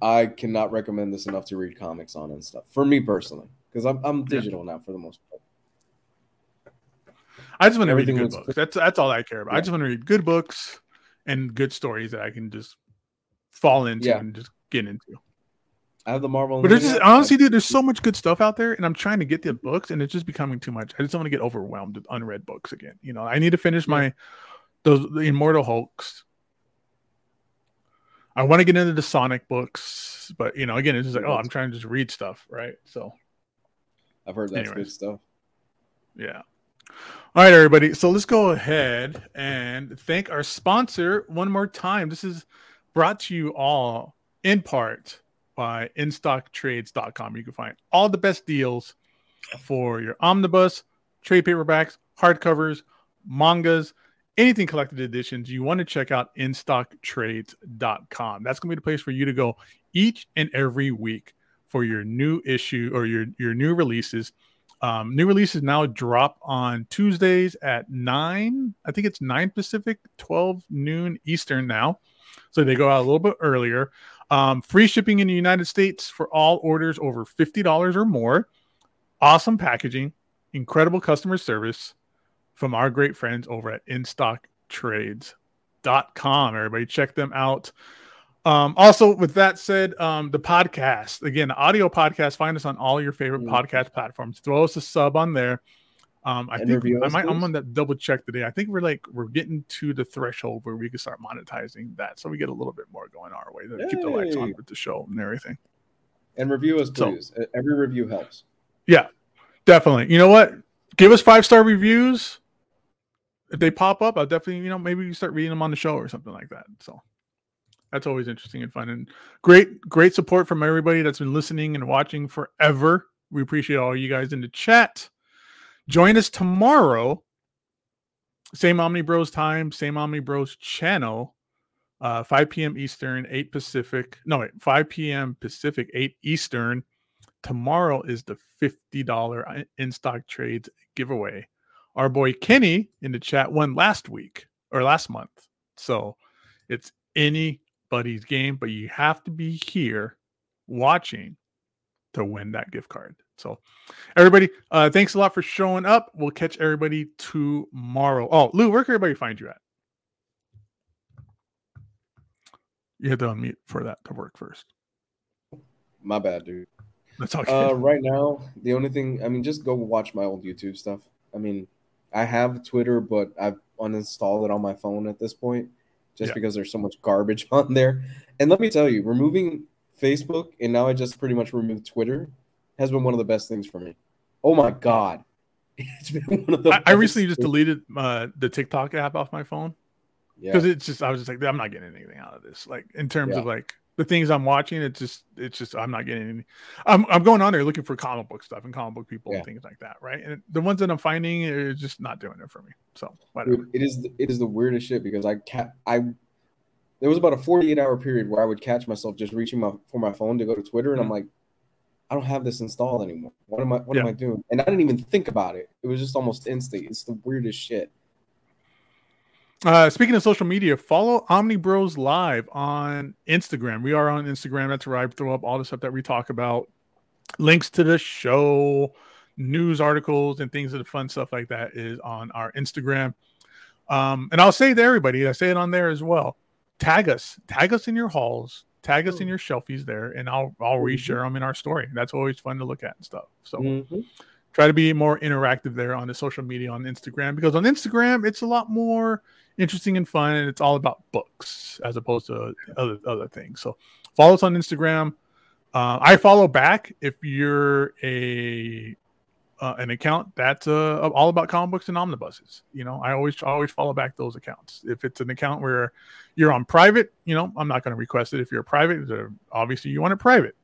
I cannot recommend this enough to read comics on and stuff for me personally because I'm I'm digital yeah. now for the most part. I just want to read good books. Good. That's that's all I care about. Yeah. I just want to read good books and good stories that I can just fall into yeah. and just get into. I have the Marvel, but there's just honestly, dude, there's so much good stuff out there, and I'm trying to get the books, and it's just becoming too much. I just don't want to get overwhelmed with unread books again. You know, I need to finish my those the Immortal Hulks I want to get into the Sonic books, but you know, again, it's just like, oh, I'm trying to just read stuff, right? So I've heard that's anyways. good stuff. Yeah. All right, everybody. So let's go ahead and thank our sponsor one more time. This is brought to you all in part by InStockTrades.com. You can find all the best deals for your omnibus, trade paperbacks, hardcovers, mangas, anything collected editions, you want to check out instocktrades.com. That's going to be the place for you to go each and every week for your new issue or your, your new releases. Um, new releases now drop on Tuesdays at 9. I think it's 9 Pacific, 12 noon Eastern now. So they go out a little bit earlier. Um, free shipping in the United States for all orders over $50 or more. Awesome packaging, incredible customer service from our great friends over at instocktrades.com. Everybody check them out. Um, also, with that said, um, the podcast again, the audio podcast, find us on all your favorite mm-hmm. podcast platforms. Throw us a sub on there. Um, I think I might, I'm on that double check today. I think we're like we're getting to the threshold where we can start monetizing that, so we get a little bit more going our way to keep the lights on with the show and everything. And review us, please. So, Every review helps. Yeah, definitely. You know what? Give us five star reviews if they pop up, I'll definitely, you know, maybe you start reading them on the show or something like that. So that's always interesting and fun. And great, great support from everybody that's been listening and watching forever. We appreciate all you guys in the chat. Join us tomorrow. Same Omnibros time, same Omnibros channel. Uh, 5 p.m. Eastern, 8 Pacific. No, wait, 5 p.m. Pacific, 8 Eastern. Tomorrow is the $50 uh, in stock trades giveaway our boy Kenny in the chat won last week or last month. So it's anybody's game, but you have to be here watching to win that gift card. So everybody, uh, thanks a lot for showing up. We'll catch everybody tomorrow. Oh, Lu, where can everybody find you at? You have to unmute for that to work first. My bad, dude. That's okay. Uh, right now, the only thing I mean, just go watch my old YouTube stuff. I mean, I have Twitter, but I've uninstalled it on my phone at this point just yeah. because there's so much garbage on there. And let me tell you, removing Facebook and now I just pretty much removed Twitter has been one of the best things for me. Oh my god. It's been one of the I, I recently just deleted uh, the TikTok app off my phone. Because yeah. it's just I was just like, I'm not getting anything out of this. Like in terms yeah. of like the things I'm watching, it's just it's just I'm not getting any. I'm I'm going on there looking for comic book stuff and comic book people yeah. and things like that, right? And the ones that I'm finding are just not doing it for me. So whatever. it is it is the weirdest shit because I ca- I there was about a 48 hour period where I would catch myself just reaching my for my phone to go to Twitter, and mm-hmm. I'm like, I don't have this installed anymore. What am I what yeah. am I doing? And I didn't even think about it. It was just almost instant. It's the weirdest shit. Uh, speaking of social media, follow Omnibros Live on Instagram. We are on Instagram. That's where I throw up all the stuff that we talk about, links to the show, news articles, and things of the fun stuff like that is on our Instagram. Um, and I'll say to everybody, I say it on there as well. Tag us, tag us in your hauls, tag us in your shelfies there, and I'll I'll mm-hmm. reshare them in our story. That's always fun to look at and stuff. So. Mm-hmm try to be more interactive there on the social media on Instagram because on Instagram it's a lot more interesting and fun, and it's all about books as opposed to other other things. So follow us on Instagram. Uh, I follow back if you're a uh, an account that's uh, all about comic books and omnibuses. You know, I always always follow back those accounts. If it's an account where you're on private, you know, I'm not going to request it. If you're private, obviously you want it private.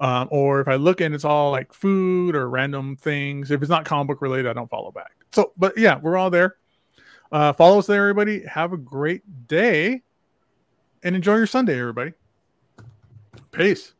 Um, or if I look and it's all like food or random things, if it's not comic book related, I don't follow back. So, but yeah, we're all there. Uh, follow us there, everybody. Have a great day and enjoy your Sunday, everybody. Peace.